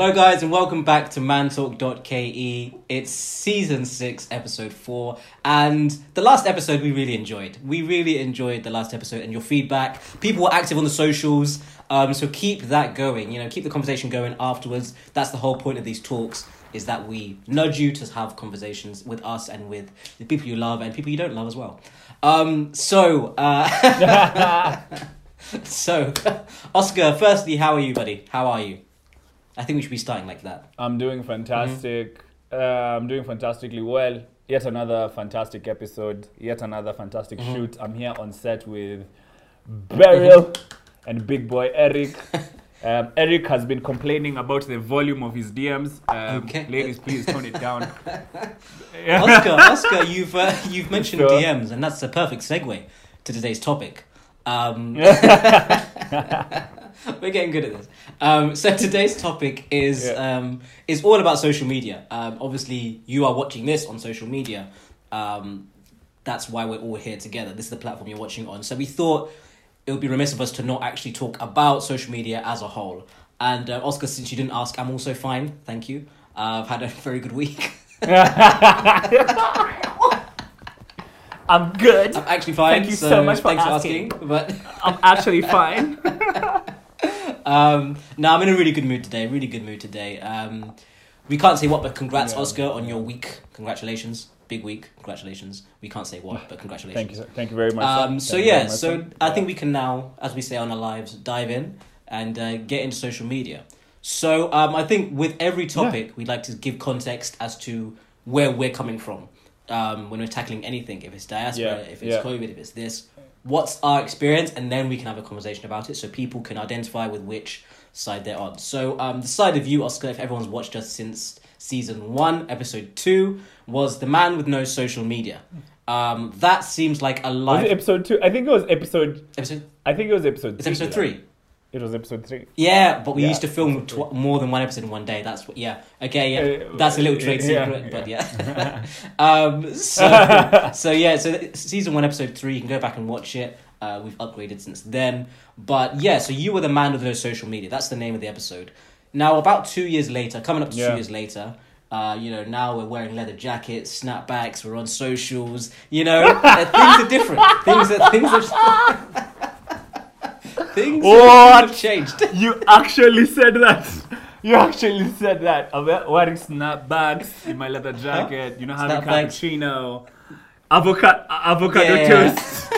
Hello, guys, and welcome back to mantalk.ke. It's season six, episode four, and the last episode we really enjoyed. We really enjoyed the last episode and your feedback. People were active on the socials, um, so keep that going. You know, keep the conversation going afterwards. That's the whole point of these talks. Is that we nudge you to have conversations with us and with the people you love and people you don't love as well. Um, so, uh, so, Oscar. Firstly, how are you, buddy? How are you? I think we should be starting like that. I'm doing fantastic. Uh, I'm doing fantastically well. Yet another fantastic episode. Yet another fantastic shoot. I'm here on set with Beryl and Big Boy Eric. Um, Eric has been complaining about the volume of his DMs. Um, Okay. Ladies, please tone it down. Oscar, Oscar, you've uh, you've mentioned Sure. DMs, and that's the perfect segue to today's topic. Um, we're getting good at this. Um, so today's topic is Yeah. um, is all about social media. Um, obviously, you are watching this on social media. Um, that's why we're all here together. This is the platform you're watching on. So we thought it would be remiss of us to not actually talk about social media as a whole. And uh, Oscar, since you didn't ask, I'm also fine. Thank you. Uh, I've had a very good week. I'm good. I'm actually fine. Thank you so much for thanks asking. for asking. But I'm actually fine. Um, no, I'm in a really good mood today. Really good mood today. Um, we can't say what, but congrats, Yeah. Oscar, on your week. Congratulations, big week. Congratulations. We can't say what, but congratulations. Thank you. sir. Thank you very much. Um, so Thank yeah, much, so. I think we can now, as we say on our lives, dive in and uh, get into social media. So um, I think with every topic, we'd like to give context as to where we're coming from um, when we're tackling anything. If it's diaspora, Yeah, if it's yeah. COVID, if it's this, what's our experience, and then we can have a conversation about it, so people can identify with which side they're on. So um, the side of you, Oscar, if everyone's watched us since season one, episode two, was the man with no social media. Um, that seems like a was life episode two? I think it was episode. episode. I think it was episode. It's episode three. It was episode three. Yeah, but we Yeah, used to film tw- more than one episode in one day. That's what. Yeah. Okay. Yeah. Uh, That's a little trade yeah, secret, but yeah. um. So so yeah. So season one, episode three. You can go back and watch it. Uh, we've upgraded since then. But yeah. So you were the man with no social media. That's the name of the episode. Now, about two years later, coming up to two years later. Uh, you know, now we're wearing leather jackets, snapbacks. We're on socials. You know, uh, things are different. Things are things are. Things What? have changed. You actually said that. You actually said that. I'm we- wearing snapbacks in my leather jacket. You know, having Snapbacks. cappuccino, avocado, avocado Yeah. toast.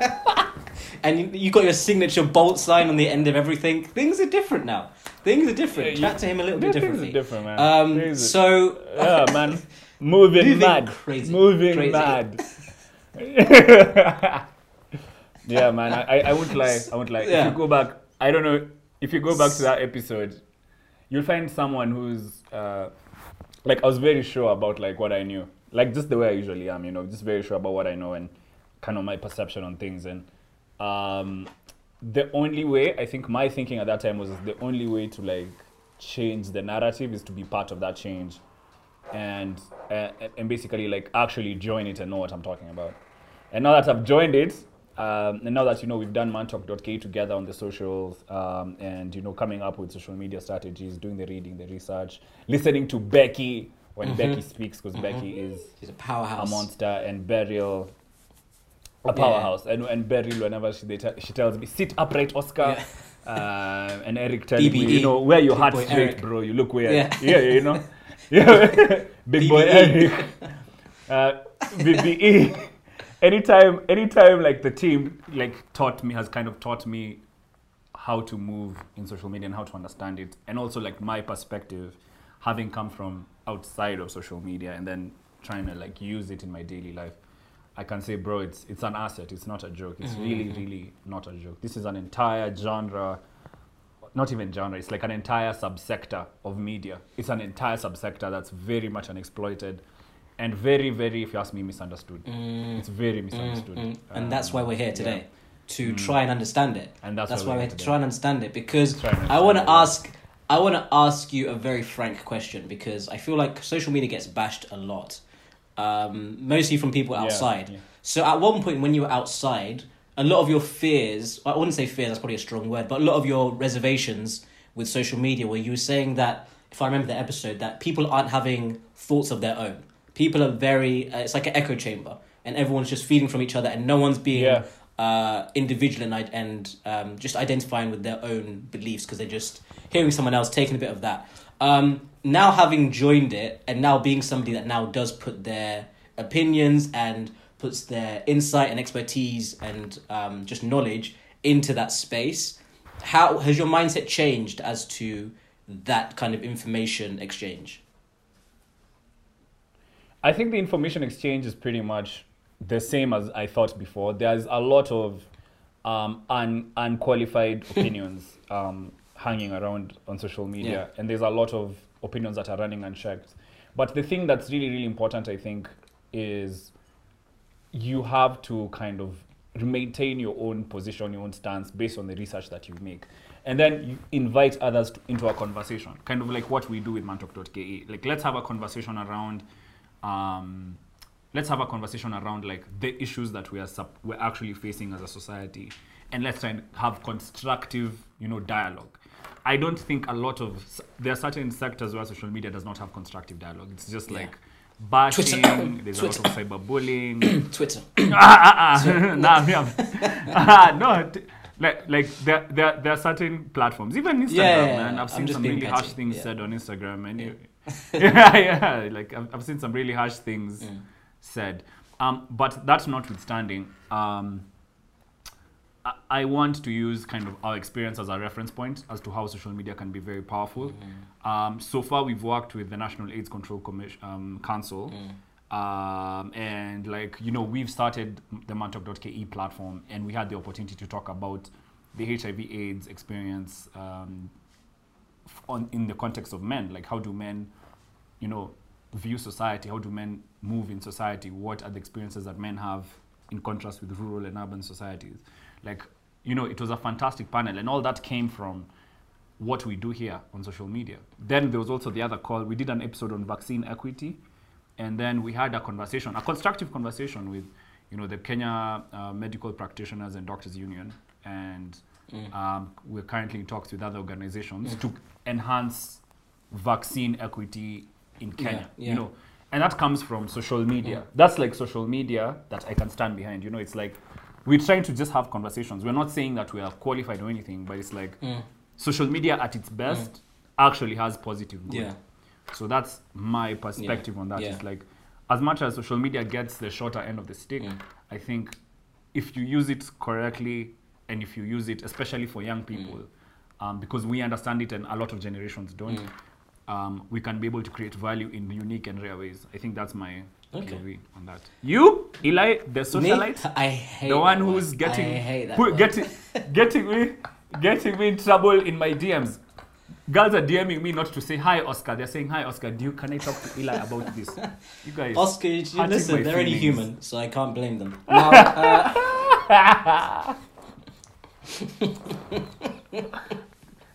and you, you got your signature bolt sign on the end of everything. Things are different now. Things are different. Yeah, Chat to him a little Yeah, bit things differently. are different, man. Um, are- so yeah, man, moving, Moving mad, crazy, moving crazy. mad. Yeah, man. I, I, won't lie. I won't lie. Yeah. If you go back, I don't know. If you go back to that episode, you'll find someone who's uh, like I was very sure about like what I knew, like just the way I usually am. You know, just very sure about what I know and kind of my perception on things. And um, the only way I think my thinking at that time was the only way to like change the narrative is to be part of that change and uh, and basically like actually join it and know what I'm talking about. And now that I've joined it, um, and now that you know we've done mantalk.k together on the socials, um, and you know coming up with social media strategies, doing the reading, the research, listening to Becky when Becky speaks, because Becky is he's a powerhouse. a monster, and Beryl a Yeah. powerhouse. And and Beryl, whenever she they te- she tells me, sit upright, Oscar. Uh, and Eric telling me, you know, wear your Big hat straight, Eric. bro. You look weird. Yeah. Yeah, you know. Yeah, big boy Eric. Uh, BBE. Anytime, anytime, like the team, like taught me has kind of taught me how to move in social media and how to understand it, and also like my perspective, having come from outside of social media and then trying to like use it in my daily life. I can say, bro, it's it's an asset. It's not a joke. It's mm-hmm. really, really not a joke. This is an entire genre not even genre, it's like an entire subsector of media. It's an entire subsector that's very much unexploited and very, very, if you ask me, misunderstood. It's very misunderstood. Mm, and Um, that's why we're here yeah. today to try and understand it. And that's that's why we're we're here here to today. try and understand it because Try and I want to understand yeah. ask. I want to ask you a very frank question because I feel like social media gets bashed a lot, um, mostly from people Yeah, outside. yeah. So at one point when you were outside, a lot of your fears, I wouldn't say fears, that's probably a strong word, but a lot of your reservations with social media where you were saying that if I remember the episode that people aren't having thoughts of their own. People are very uh, it's like an echo chamber and everyone's just feeding from each other and no one's being Yeah. uh, individual and, and um, just identifying with their own beliefs because they're just hearing someone else taking a bit of that. Um, now having joined it and now being somebody that now does put their opinions and puts their insight and expertise and um, just knowledge into that space, how has your mindset changed as to that kind of information exchange? I think the information exchange is pretty much the same as I thought before. There's a lot of um, un- unqualified opinions um, hanging around on social media, and there's a lot of opinions that are running unchecked. But the thing that's really, really important, I think, is you have to kind of maintain your own position, your own stance based on the research that you make. And then you invite others to, into a conversation, kind of like what we do with mantalk.ke. Like, let's have a conversation around, um, let's have a conversation around like the issues that we are we're actually facing as a society, and let's try and have constructive, you know, dialogue. I don't think a lot of there are certain sectors where social media does not have constructive dialogue. It's just Yeah. like bashing. Twitter. There's a lot of cyberbullying. Twitter. ah, ah, ah. nah, I'm- ah, no, t- like, like there, there, there are certain platforms, even Instagram, Yeah, yeah, man. I've seen some really petty, harsh things said on Instagram, and you, yeah, yeah, like I've, I've seen some really harsh things Mm. said. Um, but that notwithstanding, um, I, I want to use kind of our experience as a reference point as to how social media can be very powerful. Um, so far, we've worked with the National AIDS Control Commission um, Council, Mm. um, and like you know, we've started the mantalk.ke platform, and we had the opportunity to talk about the HIV/AIDS experience um, on in the context of men. Like, how do men, you know, view society? How do men move in society? What are the experiences that men have in contrast with rural and urban societies? Like, you know, it was a fantastic panel, and all that came from what we do here on social media. Then there was also the other call. We did an episode on vaccine equity, and then we had a conversation, a constructive conversation with, you know, the Kenya uh, Medical Practitioners and Doctors Union, and um, we're currently in talks with other organizations to enhance vaccine equity in Kenya. yeah. You know, and that comes from social media. That's like social media that I can stand behind. You know, it's like we're trying to just have conversations. We're not saying that we are qualified or anything, but it's like Mm. social media at its best actually has positive good. Yeah. So that's my perspective on that. Yeah. It's like as much as social media gets the shorter end of the stick, Mm. I think if you use it correctly and if you use it, especially for young people, um, because we understand it and a lot of generations don't, Mm. um, we can be able to create value in unique and rare ways. I think that's my Okay. POV on that. You, Eli, the Me? socialite, I hate the one who's getting hate that put, one. getting getting me getting me in trouble in my DMs. Girls are DMing me not to say hi, Oscar. They're saying hi, Oscar. Do you can I talk to Eli about this? You guys. Oscar, you, listen, they're only feelings. human, so I can't blame them. Now, uh,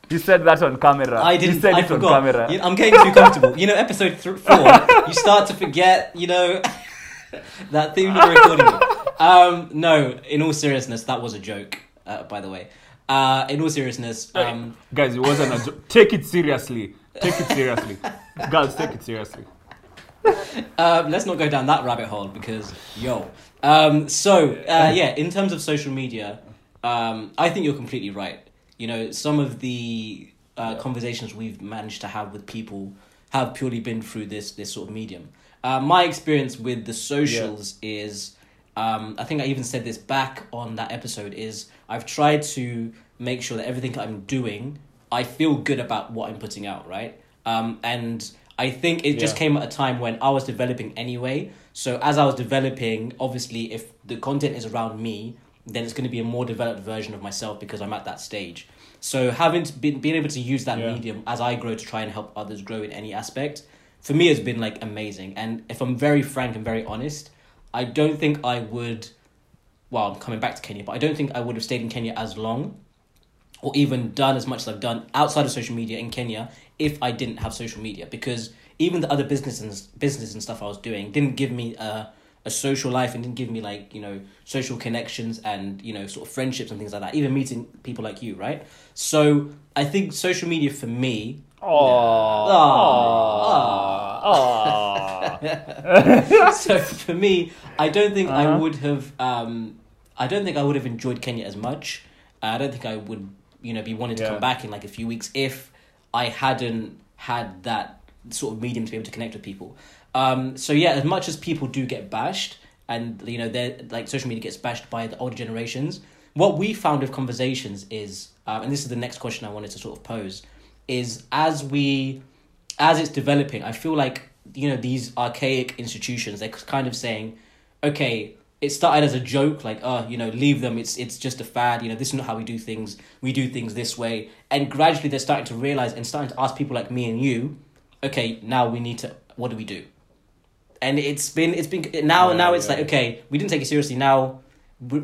You said that on camera. I didn't. You said I it forgot. on camera. I'm getting too comfortable. You know, episode th- four, you start to forget. You know, that theme you're recording. Um, no, in all seriousness, that was a joke. Uh, by the way, uh, in all seriousness, um, Guys, it wasn't a joke. Take it seriously. Take it seriously. Girls, take it seriously. um, let's not go down that rabbit hole because yo. Um, so uh, yeah, in terms of social media, um, I think you're completely right. You know, some of the uh, conversations we've managed to have with people have purely been through this this sort of medium. Uh, my experience with the socials is, um, I think I even said this back on that episode. Is I've tried to make sure that everything I'm doing, I feel good about what I'm putting out, right? Um, and I think it just came at a time when I was developing anyway. So as I was developing, obviously, if the content is around me, then it's going to be a more developed version of myself because I'm at that stage. So having to be, being able to use that Yeah. medium as I grow to try and help others grow in any aspect, for me has been like amazing. And if I'm very frank and very honest, I don't think I would. Well, I'm coming back to Kenya, but I don't think I would have stayed in Kenya as long or even done as much as I've done outside of social media in Kenya if I didn't have social media because even the other business and business and stuff I was doing didn't give me a a social life and didn't give me like you know social connections and you know sort of friendships and things like that. Even meeting people like you, right? So I think social media for me. Oh So for me, I don't think I Uh-huh. would have. Um, I don't think I would have enjoyed Kenya as much. I don't think I would, you know, be wanting to Yeah. come back in like a few weeks if I hadn't had that sort of medium to be able to connect with people. Um, so yeah, as much as people do get bashed, and you know, they're like social media gets bashed by the older generations. What we found with conversations is, um, and this is the next question I wanted to sort of pose, is as we, as it's developing, I feel like you know these archaic institutions they're kind of saying, okay, it started as a joke, like oh, you know, leave them. It's it's just a fad. You know, this is not how we do things. We do things this way, and gradually they're starting to realize and starting to ask people like me and you, okay, now we need to. What do we do? And it's been it's been now now it's like okay we didn't take it seriously. Now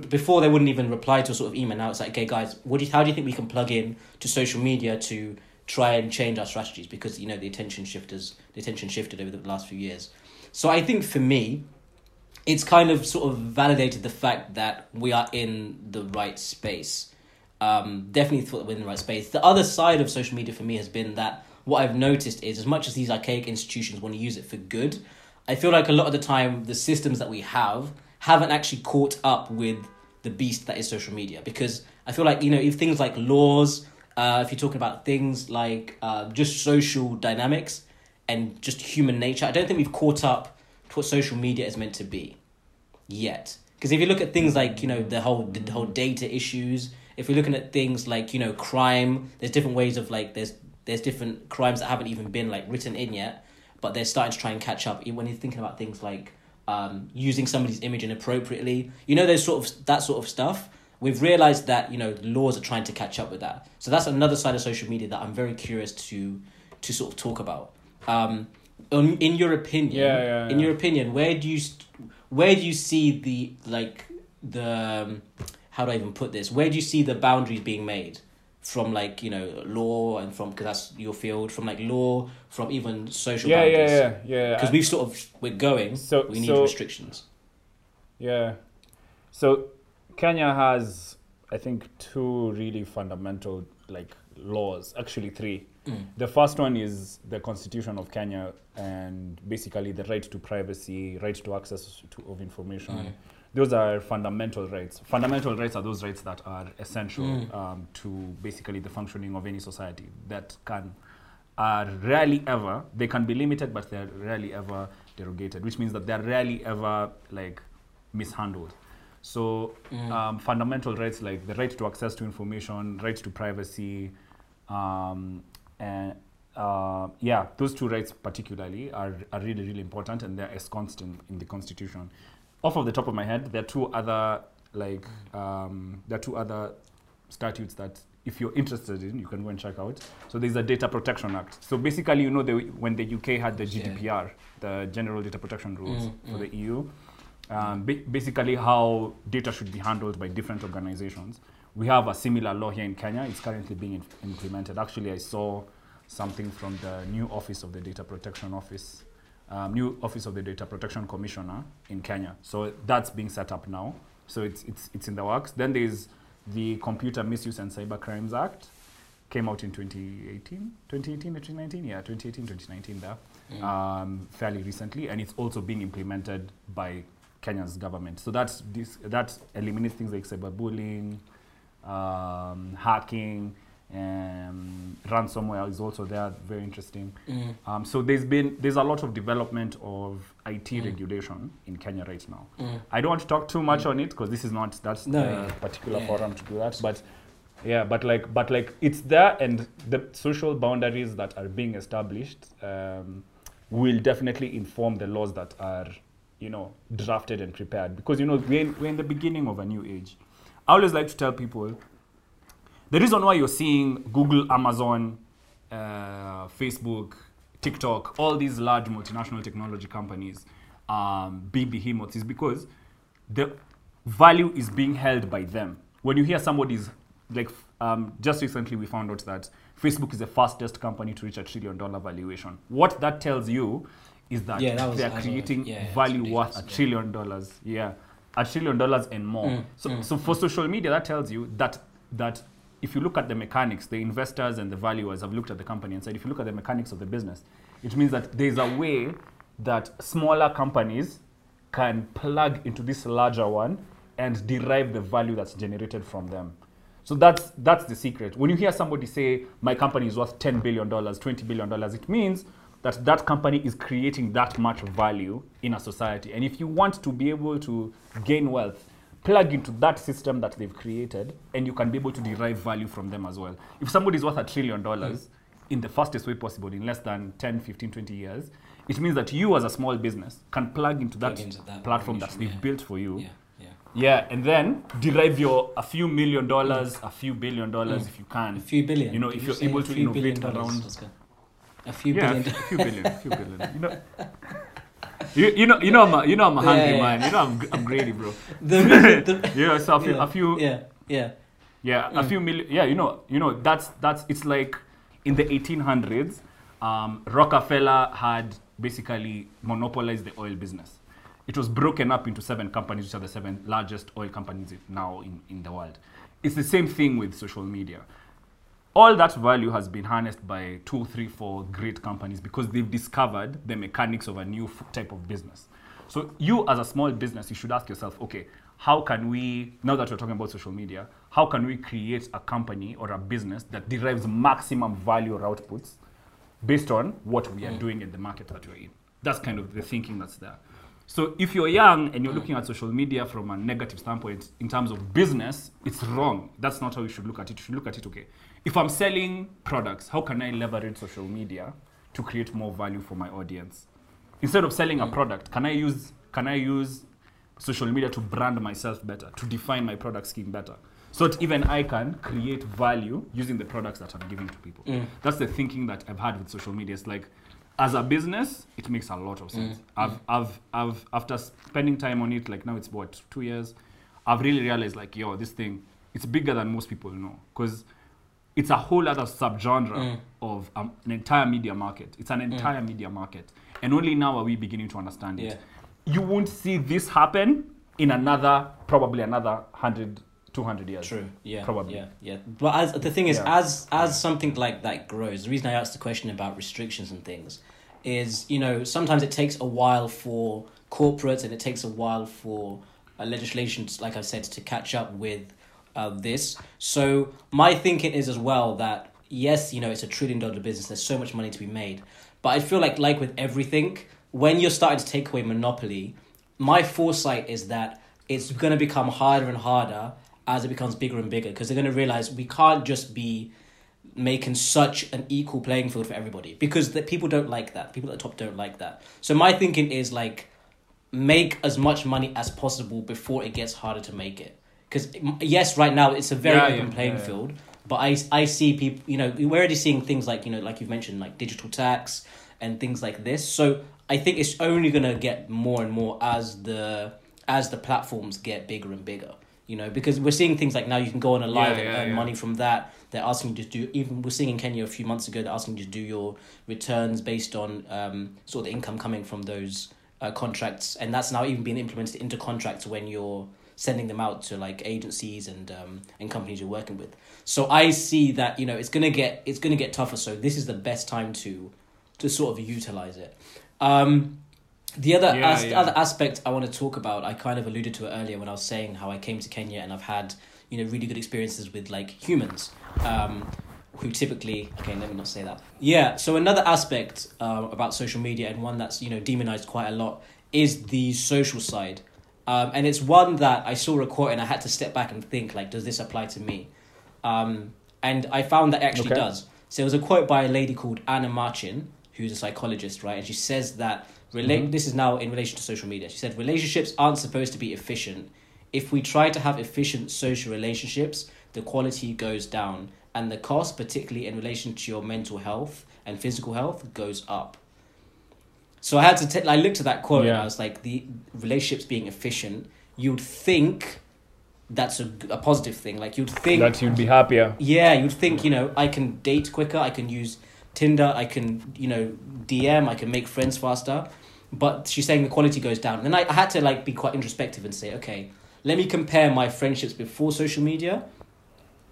before they wouldn't even reply to a sort of email. Now it's like okay guys what do you, how do you think we can plug in to social media to try and change our strategies? Because you know the attention shifters the attention shifted over the last few years. So i think for me it's kind of sort of validated the fact that we are in the right space. Um, definitely thought we're in the right space. The other side of social media for me has been that what I've noticed is as much as these archaic institutions want to use it for good, I feel like a lot of the time the systems that we have haven't actually caught up with the beast that is social media because I feel like you know if things like laws, uh, if you're talking about things like uh, just social dynamics and just human nature, I don't think we've caught up to what social media is meant to be yet. Because if you look at things like you know the whole the whole data issues, if we're looking at things like you know crime, there's different ways of like there's there's different crimes that haven't even been like written in yet, but they're starting to try and catch up. When you're thinking about things like um, using somebody's image inappropriately, you know, those sort of that sort of stuff. We've realized that you know laws are trying to catch up with that. So that's another side of social media that I'm very curious to to sort of talk about. Um, in, in your opinion, Yeah, yeah, in your opinion, where do you st- where do you see the like the um, how do I even put this? Where do you see the boundaries being made from like you know law and from because that's your field from like law from even social Yeah, boundaries? yeah, yeah, yeah. Because we've sort of we're going, So- we need so- restrictions. Yeah. So Kenya has, I think, two really fundamental like laws. Actually, three. Mm. The first one is the Constitution of Kenya, and basically the right to privacy, right to access to, of information. Mm. Those are fundamental rights. Fundamental rights are those rights that are essential Mm. um, to basically the functioning of any society that can are rarely ever they can be limited but they're rarely ever derogated which means that they're rarely ever like mishandled so Mm. um, fundamental rights like the right to access to information right to privacy um, and uh, yeah those two rights particularly are, are really really important and they're ensconced in, in the constitution off of the top of my head there are two other like um, there are two other statutes that if you're interested in you can go and check out. So there's a data protection act. So basically you know the, when the uk had the Yeah. gdpr the general data protection rules Mm, for mm. the eu um, ba- basically how data should be handled by different organizations. We have a similar law here in kenya. It's currently being in- implemented. Actually i saw something from the new office of the data protection office um, new office of the data protection commissioner in kenya. So that's being set up now. So it's, it's, it's in the works. Then there's the computer misuse and cyber crimes act. Came out in 2018 2018 or 2019 yeah 2018 2019 there. Mm. um, fairly recently, and it's also being implemented by Kenya's government. So that's this, that eliminates things like cyberbullying, um, hacking, and ransomware is also there. Very interesting. Mm. Um, so there's been there's a lot of development of IT Mm. regulation in Kenya right now. Mm. I don't want to talk too much on it because this is not that's No, the yeah. particular Yeah. forum to do that. But yeah, but like but like it's there, and the social boundaries that are being established um, will definitely inform the laws that are you know drafted and prepared because you know we're in, we're in the beginning of a new age. I always like to tell people the reason why you're seeing Google, Amazon, uh, Facebook, TikTok, all these large multinational technology companies um, be behemoths is because the value is being held by them. When you hear somebody's like um, just recently we found out that Facebook is the fastest company to reach a trillion dollar valuation. What that tells you is that, Yeah, that was- they're creating yeah, yeah, value worth a trillion dollars. Yeah, a trillion dollars and more. Mm, so, mm, so for social media, that tells you that that if you look at the mechanics, the investors and the valuers have looked at the company and said, if you look at the mechanics of the business, it means that there's a way that smaller companies can plug into this larger one and derive the value that's generated from them. So that's that's the secret. When you hear somebody say my company is worth 10 billion dollars, 20 billion dollars, it means that that company is creating that much value in a society. And if you want to be able to gain wealth, plug into that system that they've created and you can be able to derive value from them as well. If somebody is worth a trillion dollars in the fastest way possible in less than 10, 15, 20 years, it means that you as a small business can plug into that, Plug into that platform that they've yeah. built for you. Yeah, yeah. Yeah, and then derive your a few million dollars, a few billion dollars Mm. if you can. A few billion. You know, Did if you're able to innovate around- A few yeah, billion. a few billion, a few billion. You know, you, you know, you know, I'm a, you know, I'm a hungry yeah, man. You know, I'm, I'm greedy, bro. the, the, Yeah, so a few, yeah, a few, yeah, yeah. Yeah, a few million. Yeah, you know, you know, that's that's. It's like in the 1800s, um, Rockefeller had basically monopolized the oil business. It was broken up into seven companies, which are the seven largest oil companies now in, in the world. It's the same thing with social media. All that value has been harnessed by two, three, four great companies because they've discovered the mechanics of a new f- type of business. So you, as a small business, you should ask yourself, okay, how can we, now that we're talking about social media, how can we create a company or a business that derives maximum value or outputs based on what we are mm. doing in the market that we're in? That's kind of the thinking that's there. So if you're young and you're mm. looking at social media from a negative standpoint in terms of business, it's wrong. That's not how you should look at it. You should look at it, okay, if I'm selling products, how can I leverage social media to create more value for my audience? Instead of selling a mm. product, can I use can I use social media to brand myself better, to define my product scheme better? So that even I can create value using the products that I'm giving to people. Mm. That's the thinking that I've had with social media. It's like as a business, it makes a lot of mm. sense. I've, I've, I've, after spending time on it, like now it's what, two years, I've really realized, like, yo, this thing, it's bigger than most people know. Because it's a whole other subgenre of um, an entire media market. It's an entire media market. And only now are we beginning to understand it. You won't see this happen in another, probably another 100, 200 years. True. Yeah. Probably. Yeah. Yeah. But as the thing is, Yeah. as as something like that grows, the reason I asked the question about restrictions and things is, you know, sometimes it takes a while for corporates and it takes a while for uh, legislation, like I said, to catch up with uh, this. So my thinking is as well that yes, you know, it's a trillion dollar business. There's so much money to be made, but I feel like like with everything, when you're starting to take away monopoly, my foresight is that it's going to become harder and harder as it becomes bigger and bigger because they're going to realize we can't just be making such an equal playing field for everybody because the people don't like that people at the top don't like that so my thinking is like make as much money as possible before it gets harder to make it because yes right now it's a very Yeah, open yeah, playing yeah, field but I, I see people you know we're already seeing things like you know like you've mentioned like digital tax and things like this. So i think it's only going to get more and more as the as the platforms get bigger and bigger you know because we're seeing things like now you can go on a live and earn money from that. They're asking you to do even we're seeing in kenya a few months ago they're asking you to do your returns based on um, sort of the income coming from those uh, contracts. And that's now even being implemented into contracts when you're sending them out to like agencies and um, and companies you're working with so i see that you know it's gonna get it's gonna get tougher so this is the best time to to sort of utilize it um, the other Yeah, as, yeah. other aspect I want to talk about, I kind of alluded to it earlier when I was saying how I came to Kenya and I've had you know really good experiences with like humans, um, who typically okay let me not say that yeah. So another aspect uh, about social media and one that's you know demonized quite a lot is the social side, um, and it's one that I saw a quote and I had to step back and think like does this apply to me, um, and I found that it actually Okay. does. So there was a quote by a lady called Anna Machin, who's a psychologist, right? And she says that rela- Mhm. this is now in relation to social media. She said relationships aren't supposed to be efficient. If we try to have efficient social relationships, the quality goes down, and the cost, particularly in relation to your mental health and physical health, goes up. So I had to. take. I looked at that quote and I was like, the relationships being efficient. You'd think that's a, a positive thing. Like you'd think That you'd be happier. yeah, you'd think, you know, I can date quicker, I can use Tinder, I can you know DM, I can make friends faster. But she's saying the quality goes down. And I, I had to like be quite introspective and say, okay, let me compare my friendships before social media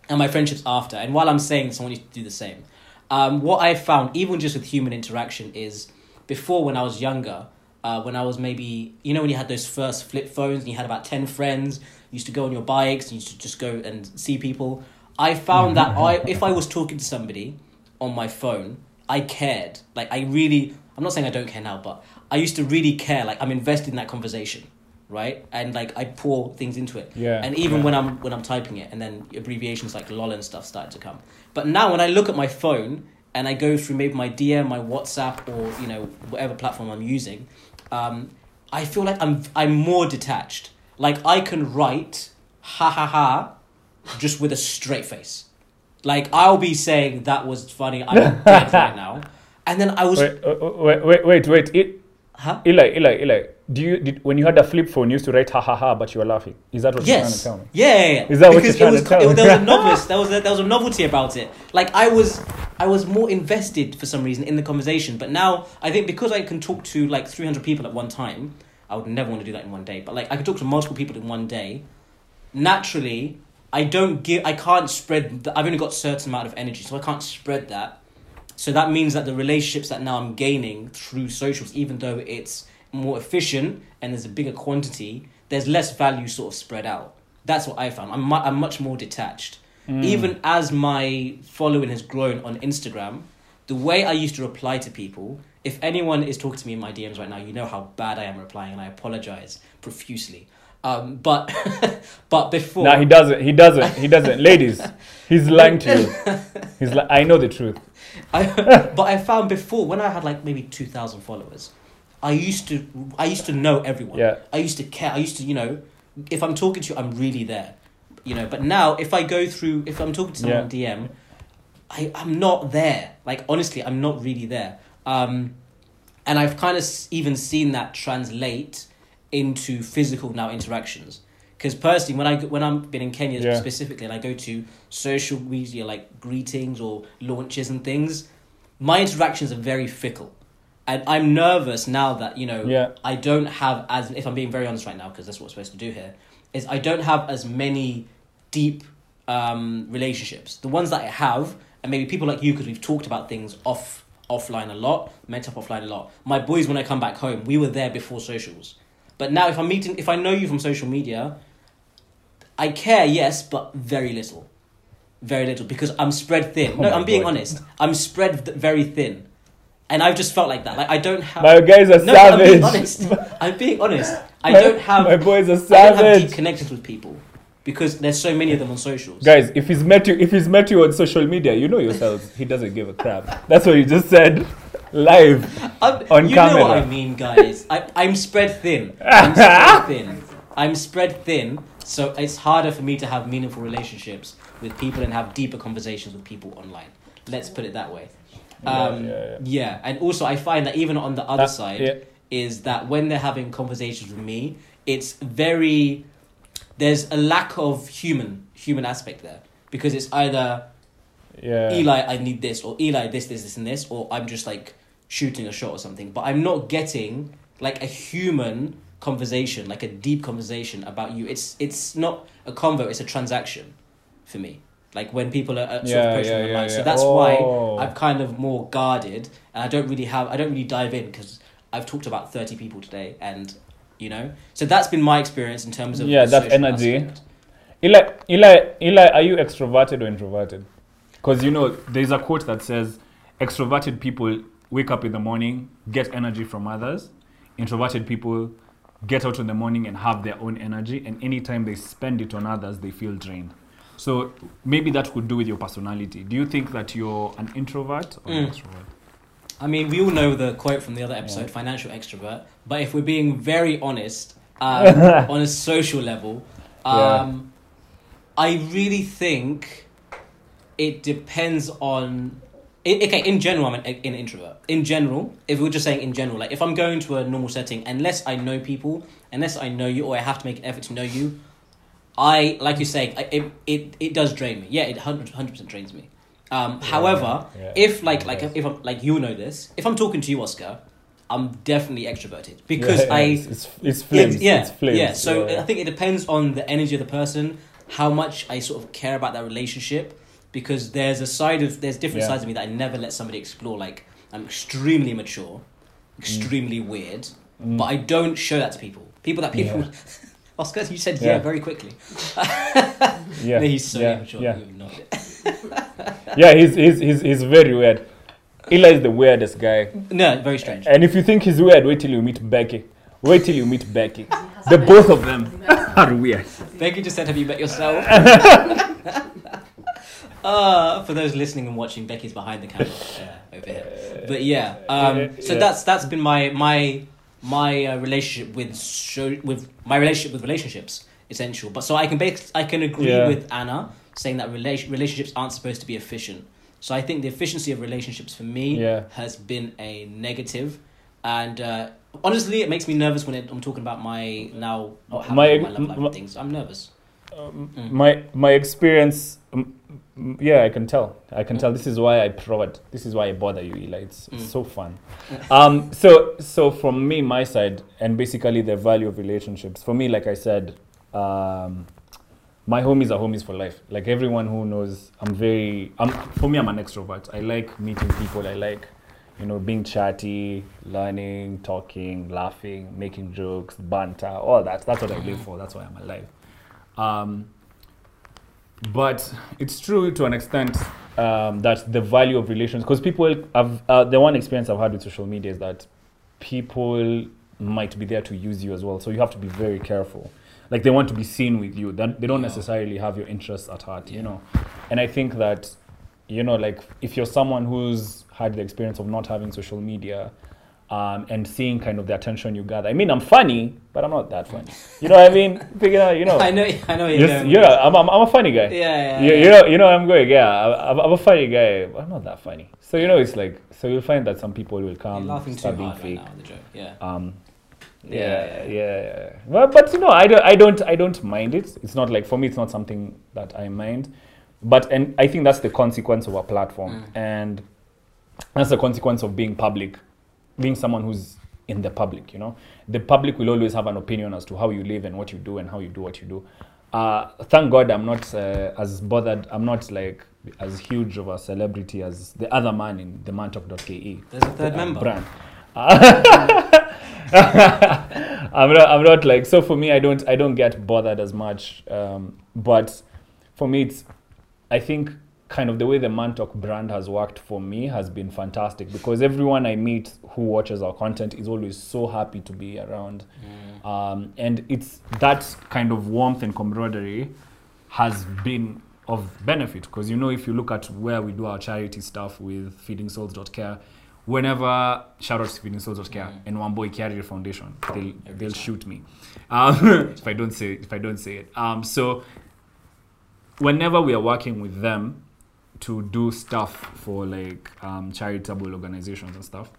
and my friendships after. And while I'm saying this, I want you to do the same. Um, what I found, even just with human interaction, is before when I was younger, uh, when I was maybe, you know, when you had those first flip phones and you had about 10 friends, you used to go on your bikes, and you used to just go and see people. I found that I, if I was talking to somebody on my phone, I cared. Like, I really, I'm not saying I don't care now, but I used to really care. Like, I'm invested in that conversation right? And like I pour things into it. Yeah, And even yeah. when I'm when I'm typing it, and then abbreviations like lol and stuff started to come. But now when I look at my phone and I go through maybe my DM, my WhatsApp, or you know whatever platform I'm using, um, I feel like I'm I'm more detached. Like I can write ha ha ha, just with a straight face. Like I'll be saying that was funny. I'm dead right now, and then I was Wait, uh, wait, wait, wait, wait. It, huh? Eli, Eli, Eli. Do you did when you had a flip phone, you used to write ha ha ha, but you were laughing? Is that what you're trying to tell me? Yeah, yeah, yeah. Is that what because you're it was, trying to tell it- there was a me? novice. There was a, there was a novelty about it. Like I was, I was more invested for some reason in the conversation. But now I think because I can talk to like three hundred people at one time, I would never want to do that in one day. But like I could talk to multiple people in one day. Naturally, I don't give. I can't spread. The, I've only got a certain amount of energy, so I can't spread that. So that means that the relationships that now I'm gaining through socials, even though it's more efficient and there's a bigger quantity, there's less value sort of spread out. That's what I found. I'm, mu- I'm much more detached. Even as my following has grown on Instagram, the way I used to reply to people, if anyone is talking to me in my DMs right now, you know how bad I am replying, and I apologize profusely. Um, but but before, No, he doesn't. He doesn't. He doesn't. Ladies, he's lying to you. He's like, I know the truth. I, but I found before when I had like maybe two thousand followers, I used to I used to know everyone. Yeah. I used to care. I used to you know, if I'm talking to you, I'm really there. You know, but now if I go through, if I'm talking to someone on DM, I I'm not there. Like honestly, I'm not really there. Um, and I've kind of s- even seen that translate into physical now interactions. Because personally, when I when I'm been in Kenya Yeah. specifically, and I go to social media like greetings or launches and things, my interactions are very fickle, and I'm nervous now that you know Yeah. I don't have as if I'm being very honest right now because that's what we're supposed to do here is I don't have as many deep um, relationships. The ones that I have, and maybe people like you because we've talked about things off offline a lot, met up offline a lot. My boys, when I come back home, we were there before socials. But now, if I'm meeting, if I know you from social media, I care, yes, but very little, very little because I'm spread thin. Oh no, I'm being God. honest. I'm spread th- very thin, and I've just felt like that. Like I don't have. My guys are no, but I'm being honest. I'm being honest. I My- don't have. My boys are savage. I don't have deep connections with people because there's so many of them on socials. Guys, if he's met you, if he's met you on social media, you know yourselves. He doesn't give a crap. That's what you just said, live. I'm, on you know what. I mean, guys. I, I'm spread thin. I'm spread thin. I'm spread thin, so it's harder for me to have meaningful relationships with people and have deeper conversations with people online. Let's put it that way. Um, yeah, yeah. Yeah. and also I find that even on the other Uh, side yeah. is that when they're having conversations with me, it's very there's a lack of human human aspect there because it's either Yeah. Eli, I need this, or Eli, this, this, this, and this, or I'm just like shooting a shot or something. But I'm not getting like a human conversation, like a deep conversation about you. It's it's not a convo; it's a transaction for me. Like when people are, are sort Yeah, of approaching yeah, me yeah. So that's Oh. why I'm kind of more guarded, and I don't really have, I don't really dive in because I've talked about thirty people today, and you know, so that's been my experience in terms of Yeah, that energy. aspect. Eli, Eli, Eli, are you extroverted or introverted? Because you know, there's a quote that says, "Extroverted people wake up in the morning, get energy from others. Introverted people get out in the morning and have their own energy, and anytime they spend it on others, they feel drained." So maybe that could do with your personality. Do you think that you're an introvert or an Mm. extrovert? I mean, we all know the quote from the other episode, financial extrovert. But if we're being very honest, um, on a social level, um, I really think it depends on. okay, in general, I'm an, an introvert. In general, if we're just saying in general, like if I'm going to a normal setting, unless I know people, unless I know you, or I have to make an effort to know you, I like you're saying, I, it, it it does drain me. Yeah, it hundred hundred percent drains me. Um, however, yeah. if like like if I'm like you know this, if I'm talking to you, Oscar, I'm definitely extroverted because Yeah, I it's, it's, it's flames. yeah it's flames. yeah. So yeah. I think it depends on the energy of the person, how much I sort of care about that relationship. Because there's a side of there's different Yeah. sides of me that I never let somebody explore. Like I'm extremely mature, extremely weird, Mm. but I don't show that to people. People that people. Yeah. Oscar, you said yeah, Yeah. very quickly. yeah. He's so yeah, immature. Yeah, You know it. yeah he's, he's, he's, he's very weird. Eli is the weirdest guy. No, very strange. And if you think he's weird, wait till you meet Becky. Wait till you meet Becky. The both of them are weird. Becky just said, "Have you met yourself?" uh, for those listening and watching, Becky's behind the camera uh, over here. But yeah, um, so Yeah. that's that's been my my my uh, relationship with show with my relationship with relationships essential. But so I can base I can agree Yeah. with Anna saying that relation, relationships aren't supposed to be efficient. So I think the efficiency of relationships for me Yeah. has been a negative, and uh, honestly, it makes me nervous when it, I'm talking about my now what My- my love life my- things. I'm nervous. Um, Mm. My my experience, mm, mm, yeah, I can tell. I can tell. This is why I prod. This is why I bother you, Eli. It's, it's Mm. so fun. um, so so from me, my side, and basically the value of relationships. For me, like I said, um, my homies are homies for life. Like everyone who knows, I'm very. I'm for me, I'm an extrovert. I like meeting people. I like. You know, being chatty, learning, talking, laughing, making jokes, banter, all that. That's what I live for. That's why I'm alive. Um, but it's true to an extent um, that the value of relations, because people have uh, the one experience I've had with social media is that people might be there to use you as well. So you have to be very careful. Like they want to be seen with you. Then they don't Yeah. necessarily have your interests at heart. Yeah. You know, and I think that you know, like if you're someone who's had the experience of not having social media. Um, and seeing kind of the attention you gather. I mean, I'm funny, but I'm not that funny. You know what I mean? Figure out, you know. I know, I know. You're Just, you know. I'm, I'm, I'm a funny guy. yeah, yeah, You, yeah. you know, you know, I'm going. Yeah, I'm, I'm a funny guy. But I'm not that funny. So you know, it's like so you'll find that some people will You're come laughing too start hard being right fake. now. The joke, yeah. Um, Yeah, yeah. Well, but you know, I don't, I don't, I don't mind it. It's not like for me, it's not something that I mind. But and I think that's the consequence of a platform, Mm. and that's the consequence of being public, being someone who's in the public. You know, the public will always have an opinion as to how you live and what you do and how you do what you do. Uh, thank God I'm not uh, as bothered. I'm not like as huge of a celebrity as the other man in the mantalk.ke. There's a third uh, member. brand. I'm not. I'm not like so. For me, I don't. I don't get bothered as much. Um, but for me, it's. I think kind of the way the Mantalk brand has worked for me has been fantastic because everyone I meet who watches our content is always so happy to be around, Mm. um, and it's that kind of warmth and camaraderie has been of benefit because you know if you look at where we do our charity stuff with Feeding Souls.care, whenever shout out to Feeding Souls.care Mm. and One Boy Carrier Foundation, they'll Every they'll time. shoot me um, if I don't say if I don't say it. Um, so whenever we are working with them to do stuff for like um, charitable organizations and stuff,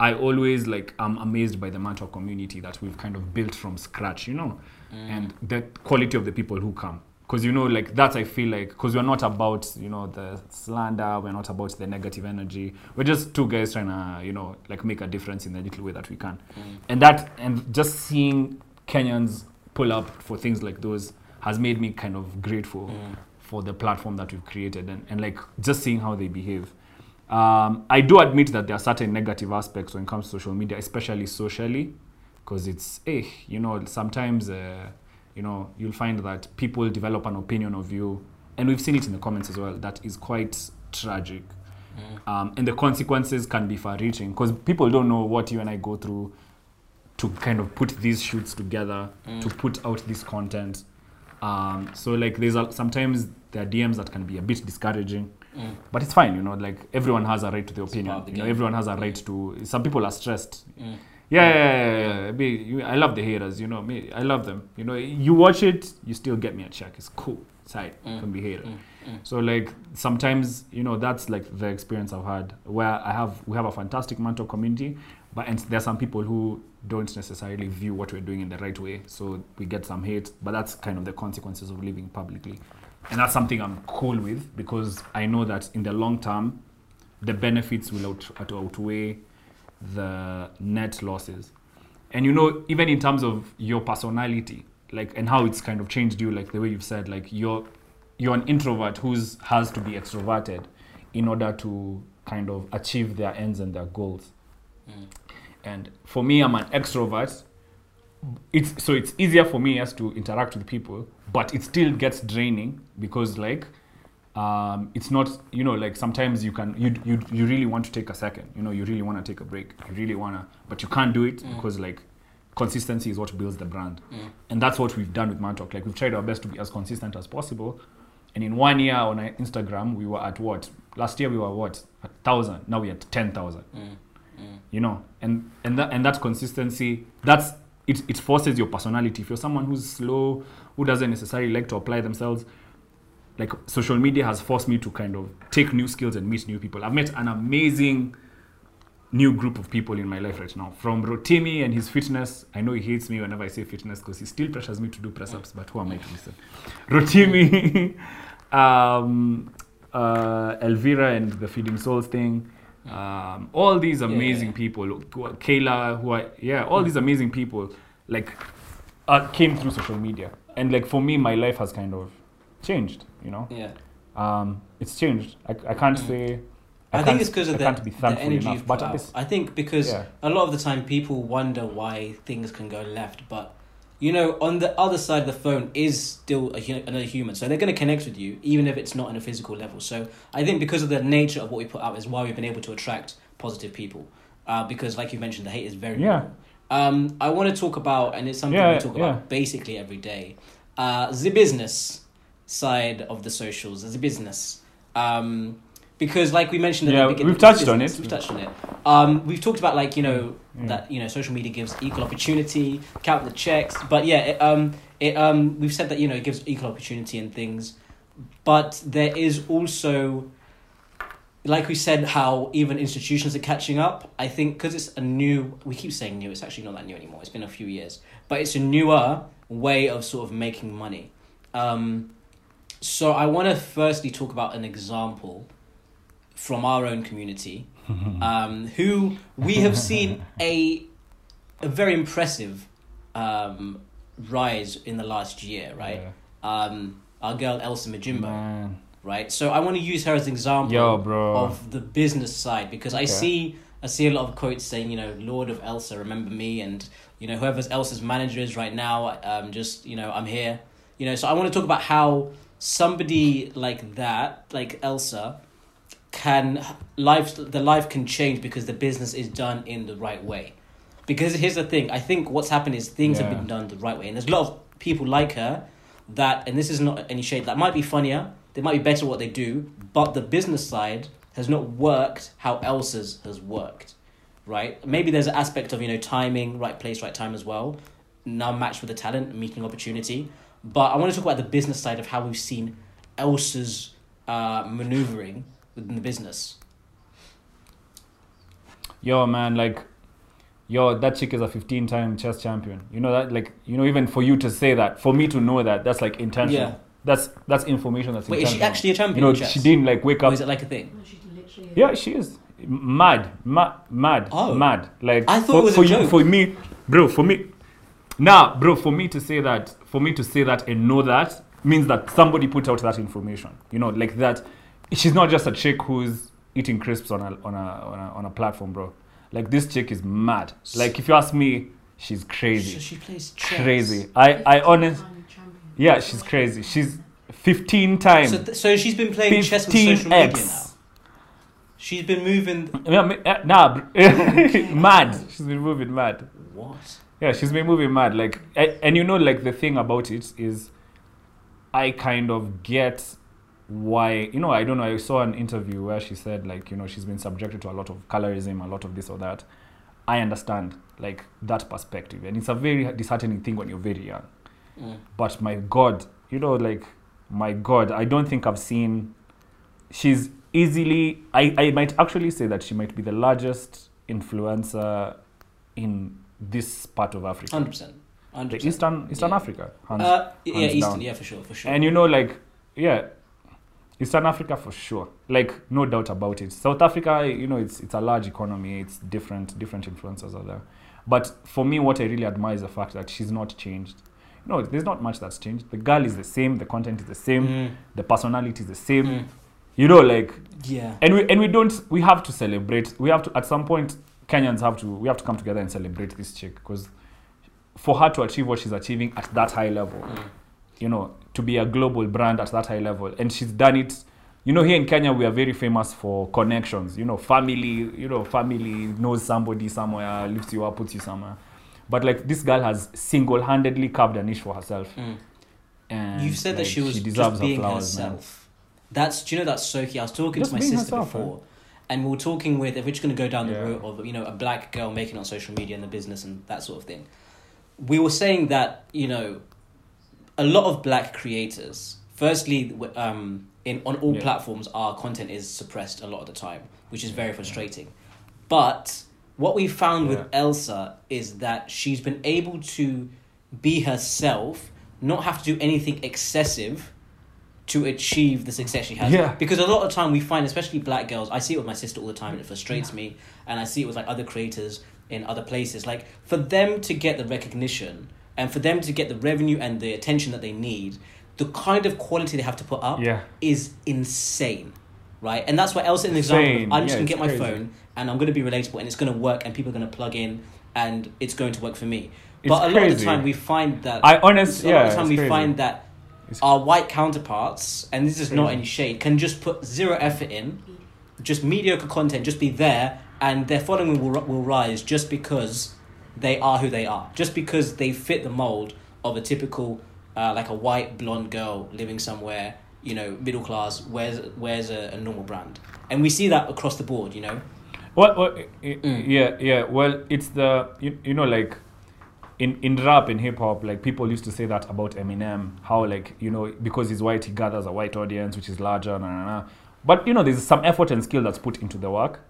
I always like I'm amazed by the Mantalk community that we've kind of built from scratch, you know, Mm. and the quality of the people who come. Because you know, like that, I feel like because we're not about you know the slander, we're not about the negative energy. We're just two guys trying to you know like make a difference in the little way that we can Mm. and that and just seeing Kenyans pull up for things like those has made me kind of grateful Mm. for the platform that we've created and, and like just seeing how they behave. Um, I do admit that there are certain negative aspects when it comes to social media, especially socially, because it's eh, you know sometimes uh, you know you'll find that people develop an opinion of you, and we've seen it in the comments as well. That is quite tragic Mm. um, and the consequences can be far-reaching because people don't know what you and I go through to kind of put these shoots together, Mm. to put out this content. Um, so like there's a, sometimes there are DMs that can be a bit discouraging, Mm. but it's fine, you know. Like everyone has a right to their It's opinion. You know, everyone has a right to. Some people are stressed. Mm. Yeah, yeah, yeah, yeah. I, mean, I love the haters. You know, me, I love them. You know, you watch it, you still get me a check. It's cool. Side Mm. can be hater. Mm. Mm. So like sometimes you know that's like the experience I've had where I have we have a fantastic Mantalk community, but and there are some people who don't necessarily view what we're doing in the right way. So we get some hate, but that's kind of the consequences of living publicly. and that's something I'm cool with because I know that in the long term, the benefits will out, out- outweigh the net losses. And you know, even in terms of your personality, like and how it's kind of changed you, like the way you've said, like you're you're an introvert who's has to be extroverted in order to kind of achieve their ends and their goals. Mm. And for me, I'm an extrovert. It's so it's easier for me as to interact with people, but it still gets draining because like um, it's not you know like sometimes you can you, you you really want to take a second. You know you really want to take a break. You really want to but you can't do it Mm. because like consistency is what builds the brand. Mm. and that's what we've done with mantalk like we've tried our best to be as consistent as possible. And in one year on instagram we were at what? Last year we were what? A thousand. Now we're at 10000 Mm. Mm. you know? And and that and that consistency that's it, it forces your personality. If you're someone who's slow who doesn't necessarily like to apply themselves like social media has forced me to kind of take new skills and meet new people. I've met an amazing new group of people in my life right now. From rotimi and his fitness i know he hates me whenever i say fitness because he still pressures me to do press ups but who am i to listen? Rotimi um, uh, elvira and the feeding souls thing. Um, all these amazing Yeah. people kayla who are yeah all these amazing people like uh, came through social media. And like for me my life has kind of changed you know Yeah. um, it's changed i, I can't Mm. say I, think it's because of I the, be the energy enough, but. I think because yeah. a lot of the time people wonder why things can go left, but you know, on the other side of the phone is still a, another human, so they're going to connect with you even if it's not on a physical level. So I think because of the nature of what we put out is why we've been able to attract positive people. Uh, because, like you mentioned, the hate is very Yeah. Um, I want to talk about, and it's something Yeah, we talk yeah. about basically every day. Uh, the business side of the socials, as a business. Um, because, like we mentioned, at Yeah, the beginning, we've touched on it. We've touched on it. Um, we've talked about like you know Yeah. that you know social media gives equal opportunity, count the checks, but yeah, it, um, it um, we've said that you know it gives equal opportunity and things, but there is also, like we said, how even institutions are catching up. I think because it's a new, we keep saying new, it's actually not that new anymore. It's been a few years, but it's a newer way of sort of making money. Um, so I want to firstly talk about an example from our own community, um, who we have seen a a very impressive um, rise in the last year, right? Yeah. Um, our girl Elsa Majimbo, Man. right? So I want to use her as an example Yo, of the business side because I see I see a lot of quotes saying, you know, Lord of Elsa, remember me, and you know, whoever's Elsa's manager is right now, um, just you know, I'm here. You know, so I want to talk about how somebody like that, like Elsa, can life the life can change because the business is done in the right way. Because here's the thing, I think what's happened is things have been done the right way, and there's a lot of people like her that, and this is not any shade, that might be funnier, they might be better at what they do, but the business side has not worked how Elsa's has worked, right? Maybe there's an aspect of you know timing, right place, right time as well. Now matched with the talent, meeting opportunity. But I want to talk about the business side of how we've seen Elsa's uh, maneuvering within the business. yo man like yo that chick is a 15 time chess champion you know that like you know even for you to say that for me to know that that's like intentional Yeah. that's that's information that's Wait, is she actually a champion? you know in chess? she didn't like wake Or up is it like a thing? No, she literally yeah she is mad mad mad Oh. mad like I thought for, it was a for you joke. for me bro for me nah bro for me to say that for me to say that and know that means that somebody put out that information you know like that she's not just a chick who's eating crisps on a on a on a, on a platform bro like this chick is mad like if you ask me she's So crazy she plays chess. crazy i i honest yeah she's crazy she's 15 times So, th- so she's been playing chess with social media 15x now. She's been moving. Yeah, me- eh, nah, mad. She's been moving mad. What? Yeah, she's been moving mad. Like, I, and you know, like the thing about it is, I kind of get why. You know, I don't know. I saw an interview where she said, like, you know, she's been subjected to a lot of colorism, a lot of this or that. I understand, like, that perspective, and it's a very disheartening thing when you're very young. Mm. But my God, you know, like, my God, I don't think I've seen. She's easily. I, I might actually say that she might be the largest influencer in this part of Africa. Hundred percent. The. Eastern Eastern Yeah. Africa. hands- Uh, yeah, hands Eastern. down. Yeah, for sure, for sure. And you know, like yeah, Eastern Africa for sure. Like no doubt about it. South Africa, you know, it's it's a large economy. It's different different influences are there. But for me, what I really admire is the fact that she's not changed. No, there's not much that's changed. The girl is the same. The content is the same. Mm. The personality is the same. Mm. You know, like Yeah. and we and we don't we have to celebrate we have to at some point kenyans have to we have to come together and celebrate this chick because for her to achieve what she's achieving at that high level Mm. you know to be a global brand at that high level and she's done it you know here in kenya we are very famous for connections you know family you know family knows somebody somewhere lifts you up puts you somewhere but like this girl has single-handedly carved a niche for herself Mm. and You've said that she was deserves just being flowers, man. herself. That's do you know that's so key. I was talking Just to my sister herself, before, and we were talking with if we're just going to go down the Yeah. route of you know a black girl making on social media and the business and that sort of thing. We were saying that you know a lot of black creators. Firstly, um, in on all Yeah. platforms, our content is suppressed a lot of the time, which is very frustrating. But what we found with Elsa is that she's been able to be herself, not have to do anything excessive to achieve the success she has. Yeah. Because a lot of time we find, especially black girls, I see it with my sister all the time and it frustrates me. And I see it with like other creators in other places. Like for them to get the recognition and for them to get the revenue and the attention that they need, the kind of quality they have to put up Yeah. is insane. Right? And that's why Elsa an example. Of, I'm just Yeah, gonna get my crazy. phone and I'm gonna be relatable and it's gonna work and people are gonna plug in and it's going to work for me. It's but a lot of the time we find that I honest, a lot of the time we crazy. find that our white counterparts, and this is not Crazy. any shade, can just put zero effort in, just mediocre content, just be there, and their following will will rise just because they are who they are, just because they fit the mold of a typical, uh, like a white blonde girl living somewhere, you know, middle class, wears wears a, a normal brand, and we see that across the board, you know. Well, well i- i- Mm. yeah, yeah. Well, it's the you, you know like in in rap in hip hop, like people used to say that about Eminem, how like you know because he's white he gathers a white audience which is larger, nah, nah, nah. But you know there's some effort and skill that's put into the work.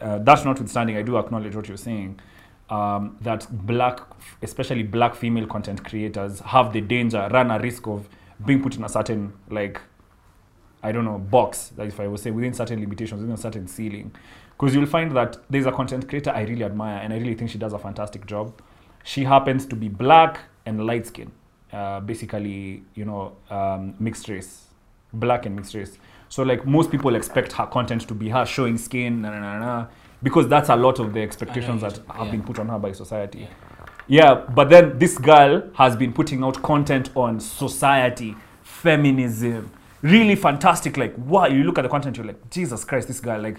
Uh, that notwithstanding, I do acknowledge what you're saying. Um, that black, especially black female content creators, have the danger, run a risk of being put in a certain like I don't know, box, like if I would say within certain limitations, within a certain ceiling. Because you'll find that there's a content creator I really admire and I really think she does a fantastic job. She happens to be black and light skin, uh, basically, you know, um, mixed race, black and mixed race. So, like, most people expect her content to be her showing skin, na, na, na, na, because that's a lot of the expectations that have yeah. been put on her by society. Yeah. Yeah, but then this girl has been putting out content on society, feminism, really fantastic. Like, wow, you look at the content, you're like, Jesus Christ, this girl, like,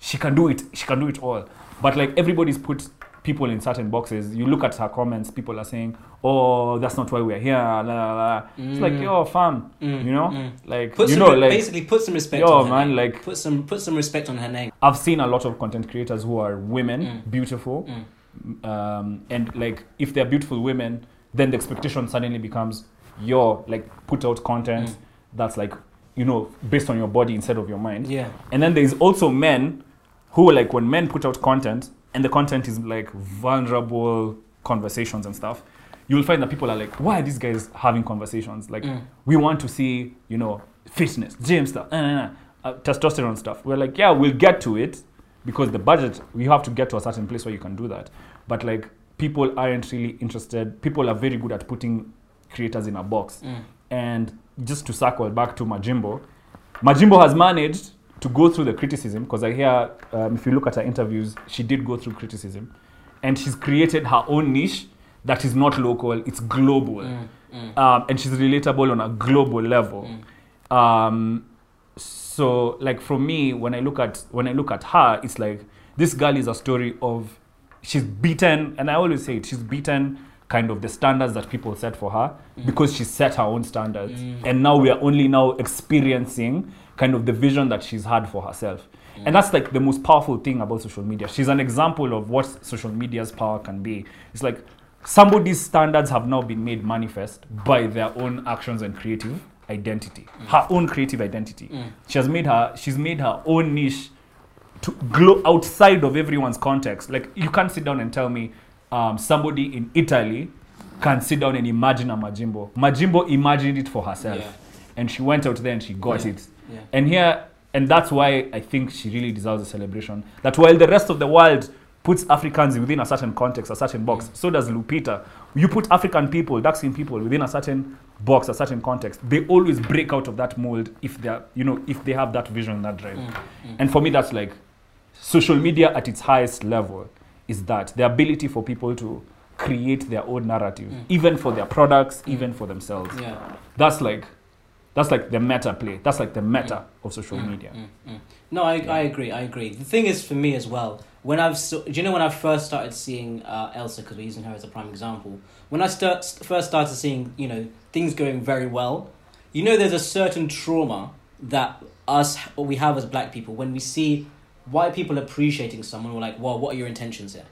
she can do it, she can do it all. But like, everybody's put people in certain boxes. You look at her comments, people are saying, oh, that's not why we're here, la la la. It's like, Mm. yo, fam, Mm, you know, mm. like, Put you some, know, like, basically put some respect. yo, on her man, name. like, put some put some respect on her name. I've seen a lot of content creators who are women, Mm. beautiful, Mm. um, and like if they're beautiful women, then the expectation suddenly becomes your like put out content Mm. that's like you know based on your body instead of your mind. Yeah. And then there's also men who like when men put out content and the content is like vulnerable conversations and stuff. You'll find that people are like, why are these guys having conversations? Like, Mm. we want to see, you know, fitness, gym stuff, uh, uh, uh, testosterone stuff. We're like, yeah, we'll get to it because the budget, we have to get to a certain place where you can do that. But like, people aren't really interested. People are very good at putting creators in a box. Mm. And just to circle back to Majimbo, Majimbo has managed to go through the criticism because I hear, um, if you look at her interviews, she did go through criticism. And she's created her own niche that is not local, it's global. Mm. Mm. Um, and she's relatable on a global level. Mm. Um, so like for me, when I look at when I look at her, it's like this girl is a story of she's beaten, and I always say it, she's beaten kind of the standards that people set for her Mm. because she set her own standards, Mm. and now we are only now experiencing kind of the vision that she's had for herself. Mm. And that's like the most powerful thing about social media. She's an example of what social media's power can be. It's like somebody's standards have now been made manifest by their own actions and creative identity. Her own creative identity. Mm. She has made her she's made her own niche to glow outside of everyone's context. Like you can't sit down and tell me um, somebody in Italy can sit down and imagine a Majimbo. Majimbo imagined it for herself. Yeah. And she went out there and she got Yeah. it. Yeah. And here, and that's why I think she really deserves a celebration. That while the rest of the world puts Africans within a certain context, a certain box, so does Lupita. You put African people, dark skinned people, within a certain box, a certain context. They always break out of that mold if they're, you know, if they have that vision, that drive. Mm, And for me, that's like social media at its highest level is that the ability for people to create their own narrative, Mm. even for their products, even for themselves. Yeah. That's like, that's like the meta play. That's like the meta of social Mm, media. mm, mm. No, I, I agree. I agree. The thing is, for me as well, when I've so, do you know when I first started seeing uh, Elsa because we're using her as a prime example. When I start first started seeing you know things going very well, you know there's a certain trauma that us or we have as black people when we see white people appreciating someone. We're like, well, what are your intentions here?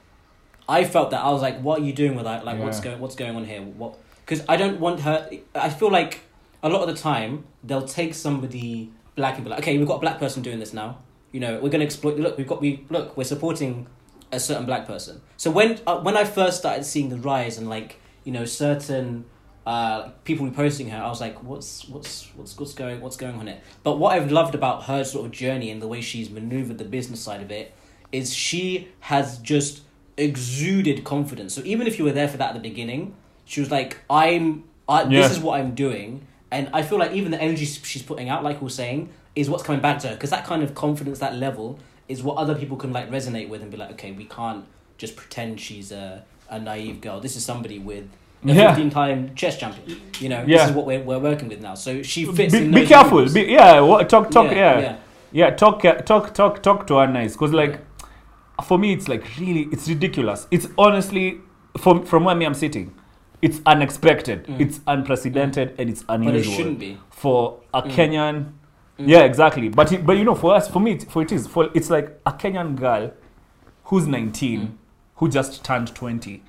I felt that I was like, what are you doing with that? Like, what's going what's going on here? What? Because I don't want her. I feel like a lot of the time they'll take somebody black and be like, okay, we've got a black person doing this now. You know, we're gonna exploit. Look, we've got we look. We're supporting a certain black person. So when uh, when I first started seeing the rise and like you know certain uh, people reposting her, I was like, what's what's what's what's going what's going on here? But what I've loved about her sort of journey and the way she's maneuvered the business side of it is she has just exuded confidence. So even if you were there for that at the beginning, she was like, I'm. I, Yeah. This is what I'm doing, and I feel like even the energy she's putting out, like we we're saying, is what's coming back to her because that kind of confidence, that level, is what other people can like resonate with and be like, okay, we can't just pretend she's a a naive girl. This is somebody with a Yeah. fifteen time chess champion. You know, Yeah. this is what we're we're working with now. So she fits. Be, in be careful. Be, yeah, what, talk, talk. Yeah, yeah. yeah. Talk, uh, talk, talk, talk to her nice. Cause like, for me, it's like really, it's ridiculous. It's honestly, from from where me I'm sitting, it's unexpected, Mm. it's unprecedented, and it's unusual But it shouldn't be. for a Mm. Kenyan. Mm. Yeah, exactly. But it, but you know, for us, for me, it- for it is for it's like a Kenyan girl who's 19, Mm. who just turned 20,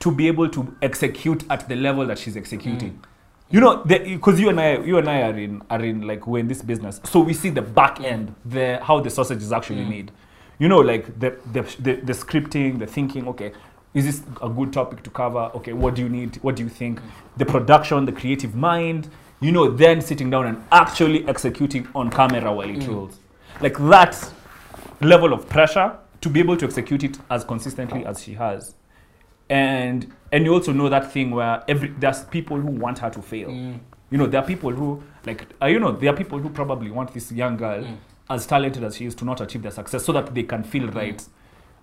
to be able to execute at the level that she's executing. You know, because you and I, you and I are in are in like we're in this business, so we see the back end, the how the sausage is actually Mm. made. You know, like the, the the the scripting, the thinking. Okay, is this a good topic to cover? Okay, what do you need? What do you think? The production, the creative mind. You know, then sitting down and actually executing on camera while it Mm. rolls. Like that level of pressure to be able to execute it as consistently as she has. And and you also know that thing where every there's people who want her to fail. Mm. You know, there are people who like uh, you know, there are people who probably want this young girl Mm. as talented as she is to not achieve their success so that they can feel right.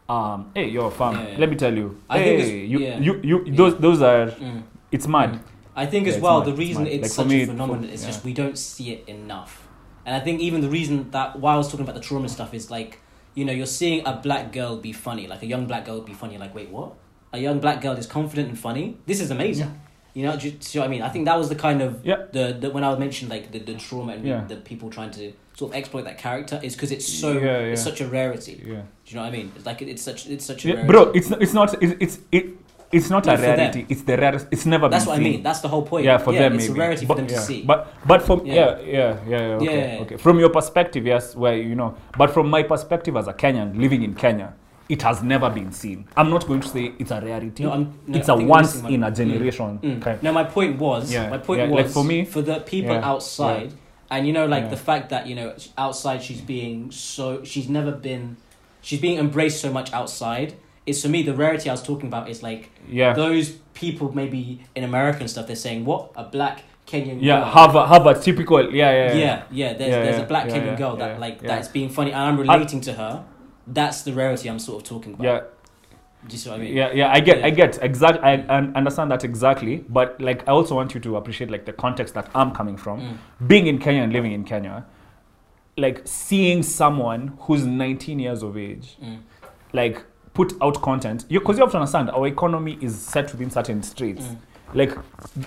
Um, hey, you're a fam. Yeah, yeah. Let me tell you. I hey, it's- you, yeah. you, you, Yeah. those, those are. Mm. It's mad. Mm. I think as well the reason mad. it's Like, such me, a phenomenon is just we don't see it enough. And I think even the reason that why I was talking about the trauma stuff is like, you know, you're seeing a black girl be funny, like a young black girl be funny. Like, wait, what? A young black girl is confident and funny. This is amazing. You know, do you see what I mean? I think that was the kind of Yeah. the, the when I mentioned like the, the trauma and the people trying to sort of exploit that character is because it's so Yeah, it's such a rarity. Yeah. Do you know what I mean? It's like it's such it's such a yeah rarity. bro, it's not, it's not, it's, it's, it, it's not No, a for them. rarity. It's the rarest. It's never That's been what I mean. That's the whole point. yeah for them it's maybe a rarity but, for them yeah. to see. but but from Yeah. yeah yeah yeah, yeah okay, Yeah, yeah, yeah. okay from your perspective yes where you know but from my perspective as a kenyan living in kenya it has never been seen i'm not going to say it's a rarity No, I'm- no, it's I a once in a Mm. generation Mm. kind No, my point was, Yeah, my point yeah, was like for me- for the people Yeah, outside, and you know, like Yeah. the fact that you know outside she's being so she's never been, she's being embraced so much outside. Is for me the rarity I was talking about is like yeah those people maybe in America and stuff. They're saying what a black Kenyan yeah girl. have a have a typical yeah yeah yeah, yeah. There's Yeah, there's yeah, a black Kenyan girl that like that's being funny, and I'm relating to her. That's the rarity I'm sort of talking about. yeah Do you see what I mean? yeah yeah i get Yeah. i get exact I, I understand that exactly but like i also want you to appreciate like the context that i'm coming from Mm. being in Kenya and living in Kenya, like seeing someone who's 19 years of age, Mm. like put out content, You, because you, have to understand our economy is set within certain streets. Mm. Like,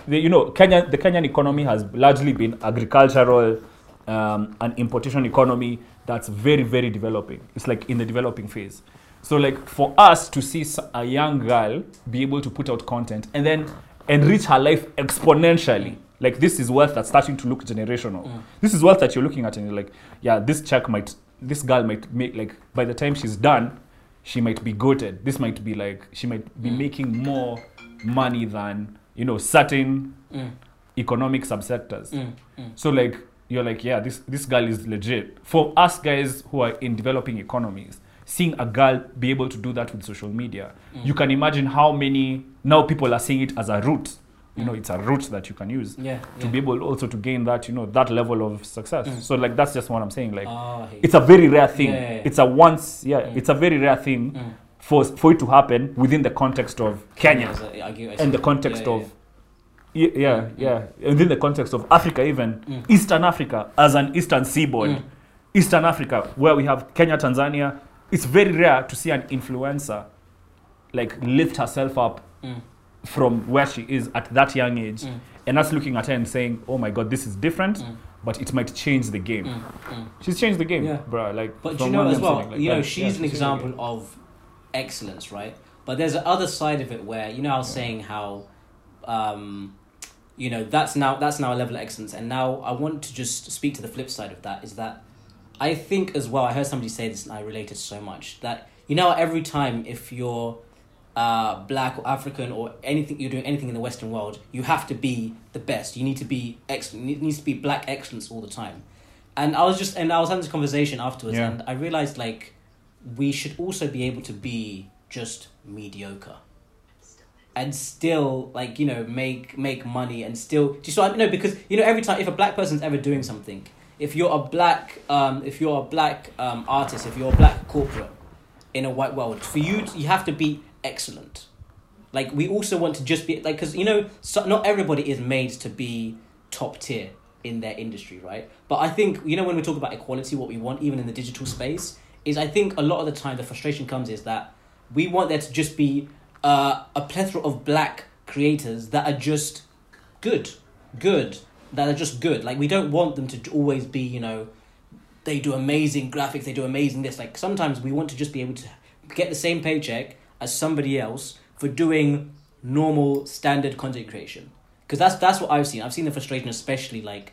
the, you know, Kenya, the Kenyan economy has largely been agricultural, um, an importation economy that's very, very developing. It's like in the developing phase. So, like, for us to see a young girl be able to put out content and then enrich her life exponentially, like, this is wealth that's starting to look generational. Mm. This is wealth that you're looking at, and you're like, yeah, this check might, this girl might make, like, by the time she's done, she might be goated. This might be like, she might be Mm. making more money than, you know, certain Mm. economic subsectors. Mm, mm. So like you're like, yeah, this this girl is legit. For us guys who are in developing economies, seeing a girl be able to do that with social media, Mm. you can imagine how many now people are seeing it as a route. You know, it's a route that you can use Yeah. to yeah. be able also to gain that, you know, that level of success. Mm. So like that's just what I'm saying. Like Oh, it's a very rare thing. Yeah. It's a once, yeah, Mm. it's a very rare thing Mm. for for it to happen within the context of Kenya and the context of yeah, yeah, Mm, yeah, within the context of Africa, even Mm. Eastern Africa as an Eastern seaboard, Mm. Eastern Africa, where we have Kenya, Tanzania. It's very rare to see an influencer like lift herself up Mm, from where she is at that young age, mm, and us looking at her and saying, "Oh my God, this is different." mm, But it might change the game. mm, mm. She's changed the game, Yeah. bruh. Like, But you know as well, like you know, that- she's yeah, an the example of excellence, right? But there's the other side of it where you know I was saying how, um, you know, that's now that's now a level of excellence, and now I want to just speak to the flip side of that. Is that I think as well. I heard somebody say this, and I related so much that you know every time if you're uh, black or African or anything you're doing anything in the Western world, you have to be the best. You need to be excellent. It needs to be black excellence all the time. And I was just and I was having this conversation afterwards, Yeah. and I realized like we should also be able to be just mediocre and still like you know make make money and still do you know because you know every time if a black person's ever doing something if you're a black um if you're a black um artist if you're a black corporate in a white world for you you have to be excellent. Like we also want to just be like because you know so, not everybody is made to be top tier in their industry right? But i think you know when we talk about equality what we want even in the digital space is i think a lot of the time the frustration comes is that we want there to just be uh, a plethora of black creators that are just good good that are just good. Like we don't want them to always be you know they do amazing graphics they do amazing this. Like sometimes we want to just be able to get the same paycheck as somebody else for doing normal standard content creation. Because that's that's what i've seen. I've seen the frustration especially like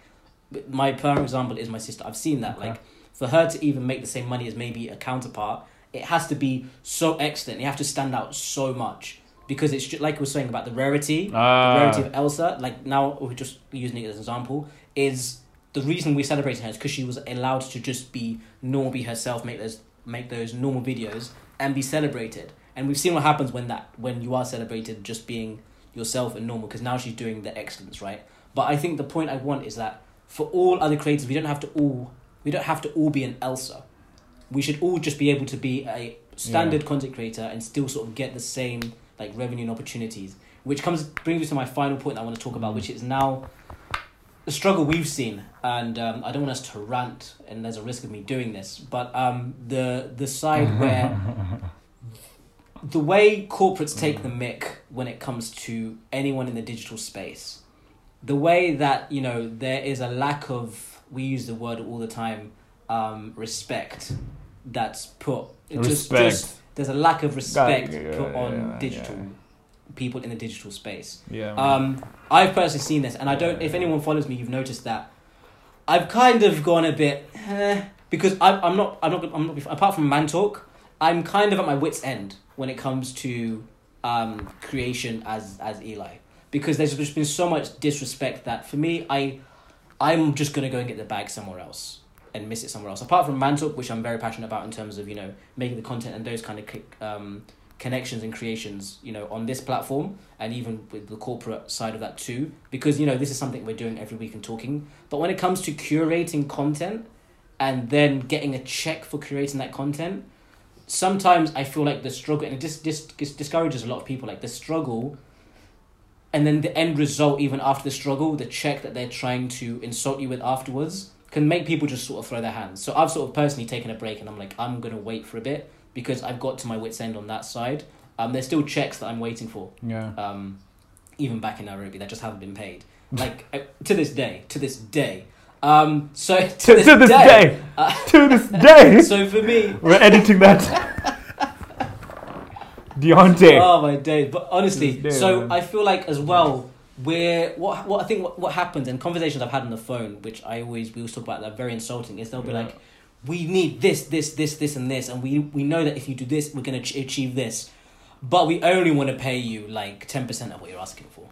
my prime example is my sister. I've seen that Okay. like for her to even make the same money as maybe a counterpart it has to be so excellent. You have to stand out so much because it's just, like we were saying about the rarity Ah. the rarity of Elsa, like now we're just using it as an example, is the reason we're celebrating her is because she was allowed to just be normal, be herself, make those make those normal videos and be celebrated. And we've seen what happens when that when you are celebrated just being yourself and normal because now she's doing the excellence, right? But I think the point I want is that for all other creators, we don't have to all we don't have to all be an Elsa. We should all just be able to be a standard content creator and still sort of get the same like revenue and opportunities. Which comes brings me to my final point I want to talk about, which is now the struggle we've seen, and um, I don't want us to rant, and there's a risk of me doing this, but um, the the side where the way corporates take the mick when it comes to anyone in the digital space, the way that you know there is a lack of we use the word all the time, um, respect that's put just Respect. just there's a lack of respect Yeah, yeah, put on digital people in the digital space. Yeah. Um, I've personally seen this, and I don't. If anyone follows me, you've noticed that I've kind of gone a bit eh, because I, I'm not. I'm not. I'm not. Apart from Mantalk, I'm kind of at my wits' end when it comes to um, creation as as Eli, because there's just been so much disrespect that for me, I, I'm just gonna go and get the bag somewhere else and miss it somewhere else. Apart from man which I'm very passionate about in terms of you know making the content and those kind of um, connections and creations, you know, on this platform and even with the corporate side of that too, because you know this is something we're doing every week and talking. But when it comes to curating content and then getting a check for creating that content, sometimes I feel like the struggle and it just dis- dis- discourages a lot of people. Like the struggle, and then the end result, even after the struggle, the check that they're trying to insult you with afterwards. Can make people just sort of throw their hands. So I've sort of personally taken a break and I'm like, I'm gonna wait for a bit because I've got to my wits end on that side. Um, there's still checks that I'm waiting for. yeah. Um, even back in Nairobi that just haven't been paid. Like uh, to this day, to this day. Um, so to, To, to this day, Uh, to this day, so for me, we're editing that. Deontay. oh my days. But honestly, day, so man. I feel like as well, where what what I think what, what happens and conversations I've had on the phone, which I always we always talk about, that are very insulting. Is they'll be Yeah. like, we need this, this, this, this, and this, and we we know that if you do this, we're gonna ch- achieve this, but we only want to pay you like ten percent of what you're asking for.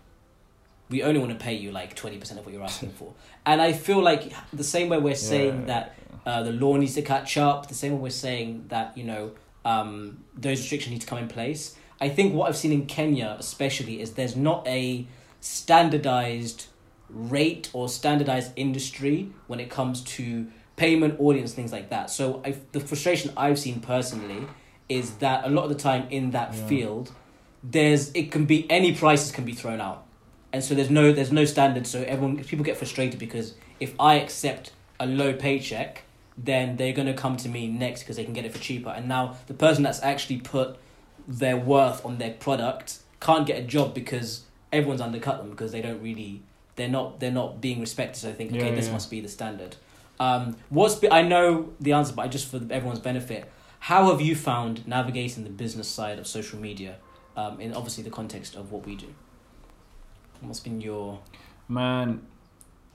we only want to pay you like 20% of what you're asking for. And I feel like the same way we're saying Yeah. that uh, the law needs to catch up, the same way we're saying that, you know, um, those restrictions need to come in place. I think what I've seen in Kenya, especially, is there's not a standardized rate or standardized industry when it comes to payment, audience, things like that. So I, the frustration I've seen personally is that a lot of the time in that Yeah. field, there's it can be any prices can be thrown out, and so there's no there's no standard. So everyone people get frustrated because if I accept a low paycheck, then they're gonna come to me next because they can get it for cheaper. And now the person that's actually put their worth on their product can't get a job because everyone's undercut them because they don't really they're not they're not being respected. So I think okay, Yeah, this yeah. must be the standard. Um, what's be, I know the answer, but I just for everyone's benefit, how have you found navigating the business side of social media? Um, in obviously the context of what we do. What's been your Man,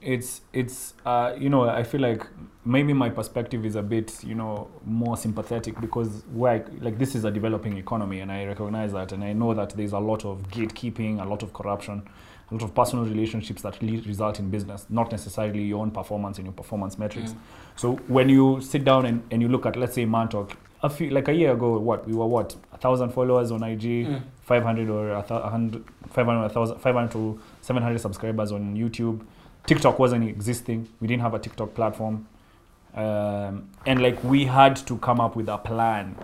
it's it's uh you know I feel like maybe my perspective is a bit you know more sympathetic because where I, like this is a developing economy and I recognize that and I know that there's a lot of gatekeeping, a lot of corruption, a lot of personal relationships that result in business, not necessarily your own performance and your performance metrics. Mm. So when you sit down and, and you look at let's say Mantalk, a few like a year ago, what we were what a thousand followers on IG. Mm. 500 or a hundred, 500, 1,000 500 to 700 subscribers on YouTube. TikTok wasn't existing. We didn't have a TikTok platform. Um, and like we had to come up with a plan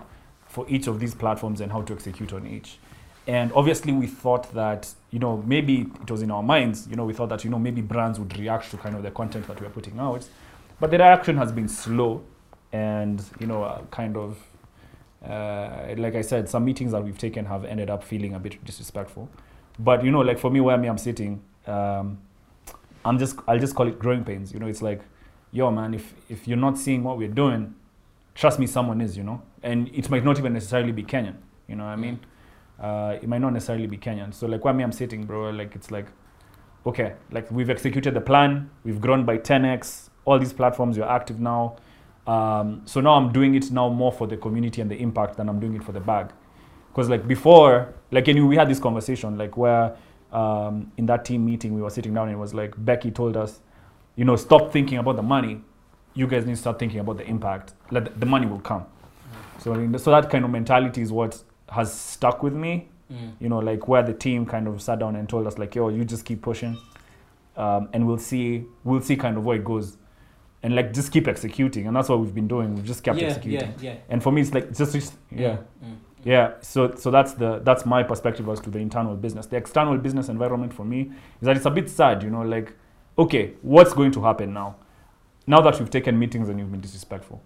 for each of these platforms and how to execute on each. And obviously, we thought that, you know, maybe it was in our minds, you know, we thought that, you know, maybe brands would react to kind of the content that we are putting out. But the reaction has been slow and, you know, uh, kind of uh, like I said, some meetings that we've taken have ended up feeling a bit disrespectful. But you know, like for me, where me I'm sitting, um, I'm just I'll just call it growing pains. You know, it's like, yo, man, if if you're not seeing what we're doing, trust me, someone is. You know, and it might not even necessarily be Kenyan. You know what I mean? Uh, it might not necessarily be Kenyan. So like where me I'm sitting, bro, like it's like, okay, like we've executed the plan, we've grown by 10x. All these platforms, you're active now. Um, so now I'm doing it now more for the community and the impact than I'm doing it for the bag. Because like before, like and we had this conversation like where um, in that team meeting we were sitting down and it was like Becky told us, you know, stop thinking about the money. You guys need to start thinking about the impact. Like the money will come. So so that kind of mentality is what has stuck with me. Mm. You know, like where the team kind of sat down and told us like, yo, you just keep pushing, um, and we'll see, we'll see kind of where it goes, and like just keep executing, and that's what we've been doing. We've just kept yeah, executing. yeah, yeah, And for me, it's like just, just yeah. Mm. Yeah, so so that's the that's my perspective as to the internal business. The external business environment for me is that it's a bit sad, you know, like okay, what's going to happen now? Now that you've taken meetings and you've been disrespectful,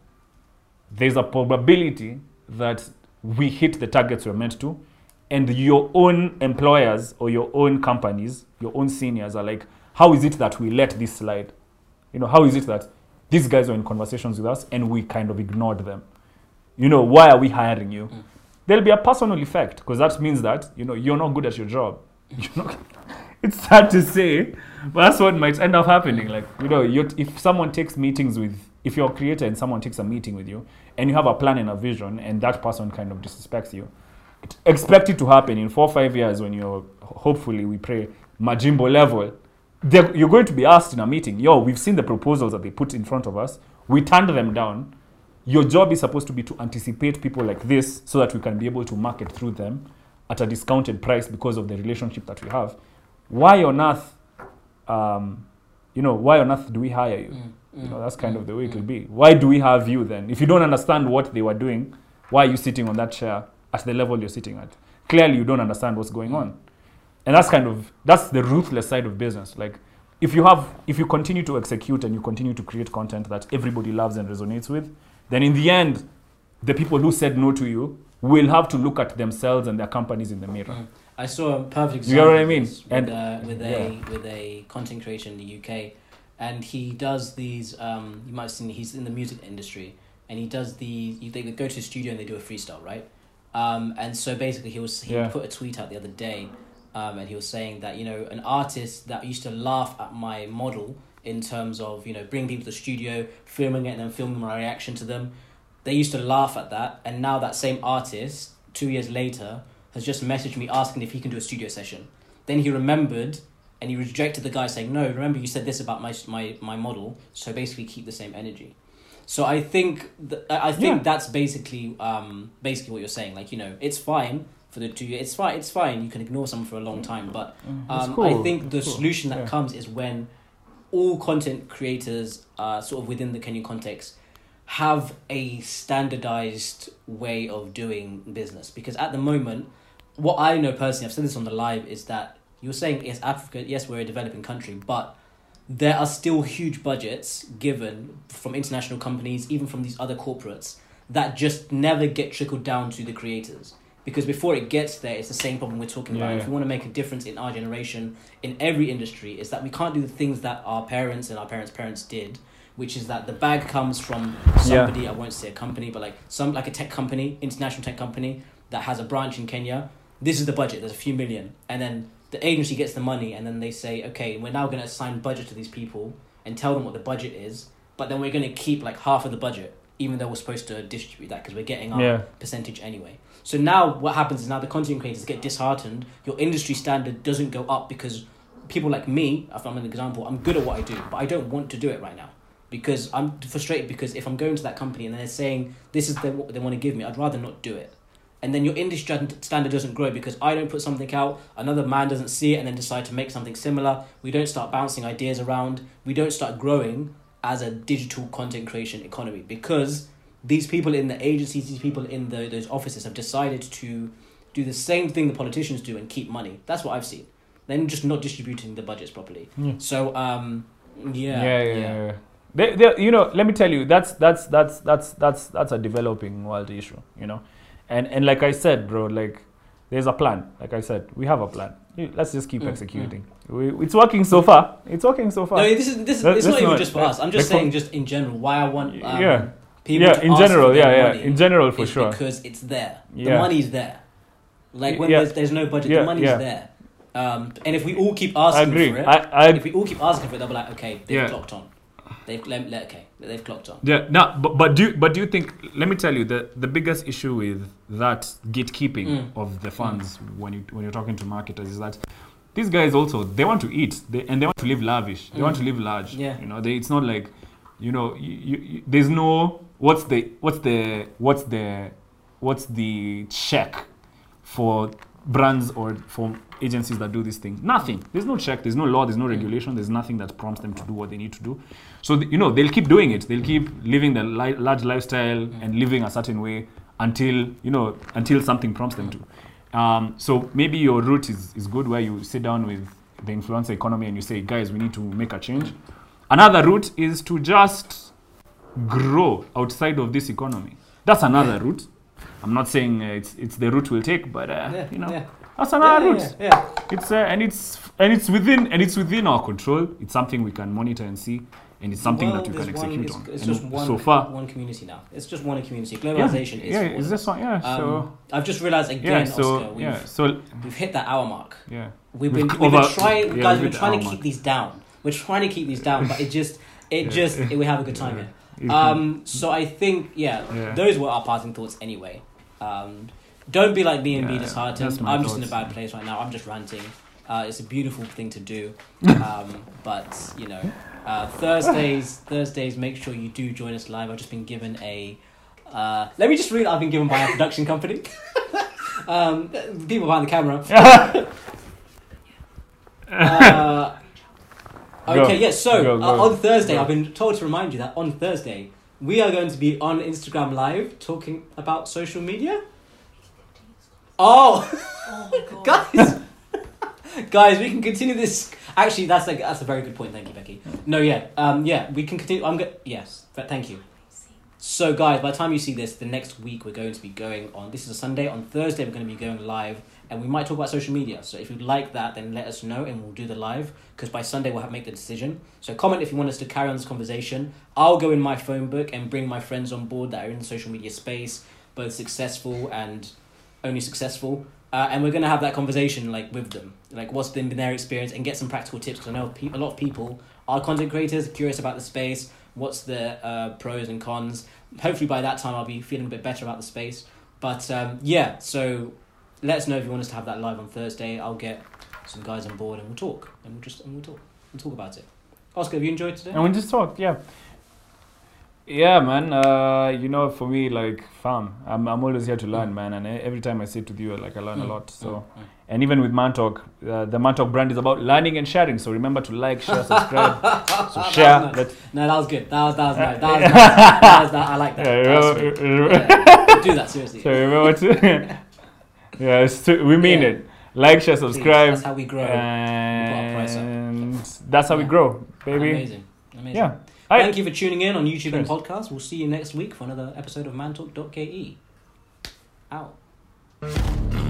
there's a probability that we hit the targets we're meant to, and your own employers or your own companies, your own seniors are like, how is it that we let this slide? You know, how is it that these guys are in conversations with us and we kind of ignored them? You know, why are we hiring you? Mm. There'll be a personal effect because that means that you know you're not good at your job. You're it's sad to say, but that's what might end up happening. Like you know, if someone takes meetings with, if you're a creator and someone takes a meeting with you, and you have a plan and a vision, and that person kind of disrespects you, expect it to happen in four or five years when you're hopefully we pray majimbo level you're going to be asked in a meeting yo we've seen the proposals that they put in front of us we turned them down your job is supposed to be to anticipate people like this so that we can be able to market through them at a discounted price because of the relationship that we have why on earth um, you know why on earth do we hire you Mm. you Mm. know that's kind of the way it Mm. will be why do we have you then if you don't understand what they were doing why are you sitting on that chair at the level you're sitting at clearly you don't understand what's going on and that's kind of that's the ruthless side of business like if you have if you continue to execute and you continue to create content that everybody loves and resonates with then in the end the people who said no to you will have to look at themselves and their companies in the mirror. I saw a perfect You get what I mean? with, And- uh, with a with a content creator in the UK, and he does these. Um, you might have seen he's in the music industry, and he does the. They go to a studio and they do a freestyle, right? Um, and so basically, he was he Yeah. put a tweet out the other day, um, and he was saying that you know an artist that used to laugh at my model in terms of you know bringing people to the studio, filming it, and then filming my reaction to them. They used to laugh at that, and now that same artist, two years later, has just messaged me asking if he can do a studio session. Then he remembered and he rejected the guy saying, "No, remember you said this about my my my model, so basically keep the same energy." So I think th- I think Yeah. that's basically um basically what you're saying. Like you know, it's fine for the two. It's fine. It's fine. You can ignore someone for a long time, but um, cool. I think the cool. solution that Yeah. comes is when all content creators, uh, sort of within the Kenyan context, have a standardized way of doing business. Because at the moment, what I know personally, I've said this on the live, is that you're saying yes, Africa, yes, we're a developing country, but there are still huge budgets given from international companies, even from these other corporates, that just never get trickled down to the creators. Because before it gets there, it's the same problem we're talking about. Yeah, If we want to make a difference in our generation, in every industry, is that we can't do the things that our parents and our parents' parents did, which is that the bag comes from somebody, I won't say a company, but like some like a tech company, international tech company that has a branch in Kenya. This is the budget, there's a few million. And then the agency gets the money and then they say, okay, we're now going to assign budget to these people and tell them what the budget is, but then we're going to keep like half of the budget, even though we're supposed to distribute that because we're getting our Yeah. percentage anyway. So now what happens is now the content creators get disheartened. Your industry standard doesn't go up because people like me, if I'm an example, I'm good at what I do, but I don't want to do it right now because I'm frustrated because if I'm going to that company and they're saying this is the, what they want to give me, I'd rather not do it. And then your industry standard doesn't grow because I don't put something out, another man doesn't see it and then decide to make something similar. We don't start bouncing ideas around. We don't start growing as a digital content creation economy because these people in the agencies, these people in the, those offices have decided to do the same thing the politicians do and keep money. That's what I've seen. Then just not distributing the budgets properly. Yeah. So um, yeah, yeah, yeah, yeah. yeah. They, they, you know, let me tell you, that's that's that's that's that's that's a developing world issue, you know, and and like I said, bro, like there's a plan. Like I said, we have a plan. Let's just keep Mm, executing. We, it's working so far. It's working so far. No, this is this. Is, it's not even not- just for like- us. I'm just like saying, for- just in general, why I want um, Yeah. Yeah, in general, yeah, yeah, in general for sure. because it's there. Yeah. The money's there. Like when Yeah. there's, there's no budget, Yeah, the money's there. Um, and if we all keep asking for it, I, I if we all keep asking for it, they'll be like, okay, they've clocked on. They've okay, they've clocked on. Yeah, no, but, but do you, but do you think? Let me tell you the the biggest issue with that gatekeeping Mm. of the funds when you when you're talking to marketers is that these guys also they want to eat they, and they want to live lavish. They want to Mm. live large. Yeah. You know, they, it's not like you know you, you, you, there's no what's the what's the what's the what's the check for brands or for agencies that do these things nothing. There's no check there's no law there's no regulation there's nothing that prompts them to do what they need to do. So th- you know they'll keep doing it. They'll keep living the li- large lifestyle and living a certain way until you know until something prompts them to. Um, so maybe your route is, is good where you sit down with the influencer economy and you say guys we need to make a change. Another route is to just grow outside of this economy that's another route i'm not saying uh, it's it's the route we'll take but uh, Yeah, you know yeah. that's another yeah, route yeah, yeah. it's uh, and it's and it's within and it's within our control it's something we can monitor and see and it's something Well, that we can there's one- execute it's, on It's And just one, so far one community now. It's just one community. yeah, Globalization is. yeah it's this one yeah Um, so I've just realized again, yeah so Oscar, we've, yeah so we've hit that hour mark. yeah We've We've been, c- we've been trying, yeah, guys. we've We've been trying to keep mark. these down. We're trying to keep these down, but it just, it Yeah. just, we have a good time here. Um, so I think, yeah, Yeah. those were our passing thoughts anyway. Um, don't be like me and be Yeah, disheartened. I'm just in a bad place right now. I'm just ranting. Uh, it's a beautiful thing to do, um, but you know, uh, Thursdays, Thursdays, make sure you do join us live. I've just been given a. Uh, let me just read. I've been given by a production company. um, people behind the camera. Uh, Go. okay, yes. so Go, uh, on Thursday, Go. I've been told to remind you that on Thursday we are going to be on Instagram Live talking about social media. Oh, Oh guys, guys, we can continue this. Actually, that's a that's a very good point. Thank you, Becky. No, yeah, um, yeah, we can continue. I'm good. Yes, th- thank you. So, guys, by the time you see this, the next week we're going to be going on. This is a Sunday. On Thursday, we're going to be going live, and we might talk about social media. So, if you'd like that, then let us know, and we'll do the live. Because by Sunday, we'll have make the decision. So, comment if you want us to carry on this conversation. I'll go in my phone book and bring my friends on board that are in the social media space, both successful and only successful. Uh, and we're going to have that conversation like with them, like what's been their experience, and get some practical tips. Because I know pe- a lot of people are content creators, curious about the space. What's the uh, pros and cons? Hopefully by that time I'll be feeling a bit better about the space. But um, yeah, so let us know if you want us to have that live on Thursday. I'll get some guys on board, and we'll talk, and we'll just and we'll talk, we'll talk about it. Oscar, have you enjoyed today? And we just talked, yeah. Yeah, man. Uh, you know, for me, like, fam, I'm, I'm always here to learn, man. And every time I sit with you, like, I learn a Mm, lot. So, mm, mm. and even with Mantalk, uh, the Mantalk brand is about learning and sharing. So remember to like, share, subscribe. so That share. nice. No, that was good. That was that was nice. That was nice. That was, that, I like that. yeah, That was remember, sweet. remember- Yeah, do that seriously. so remember to. yeah, it's we mean Yeah. it. Like, share, Please, subscribe. That's how we grow. and that's how we Yeah. grow, baby. Amazing. Amazing. Yeah. Thank you for tuning in on YouTube and podcast. We'll see you next week for another episode of mantalk.ke. Out.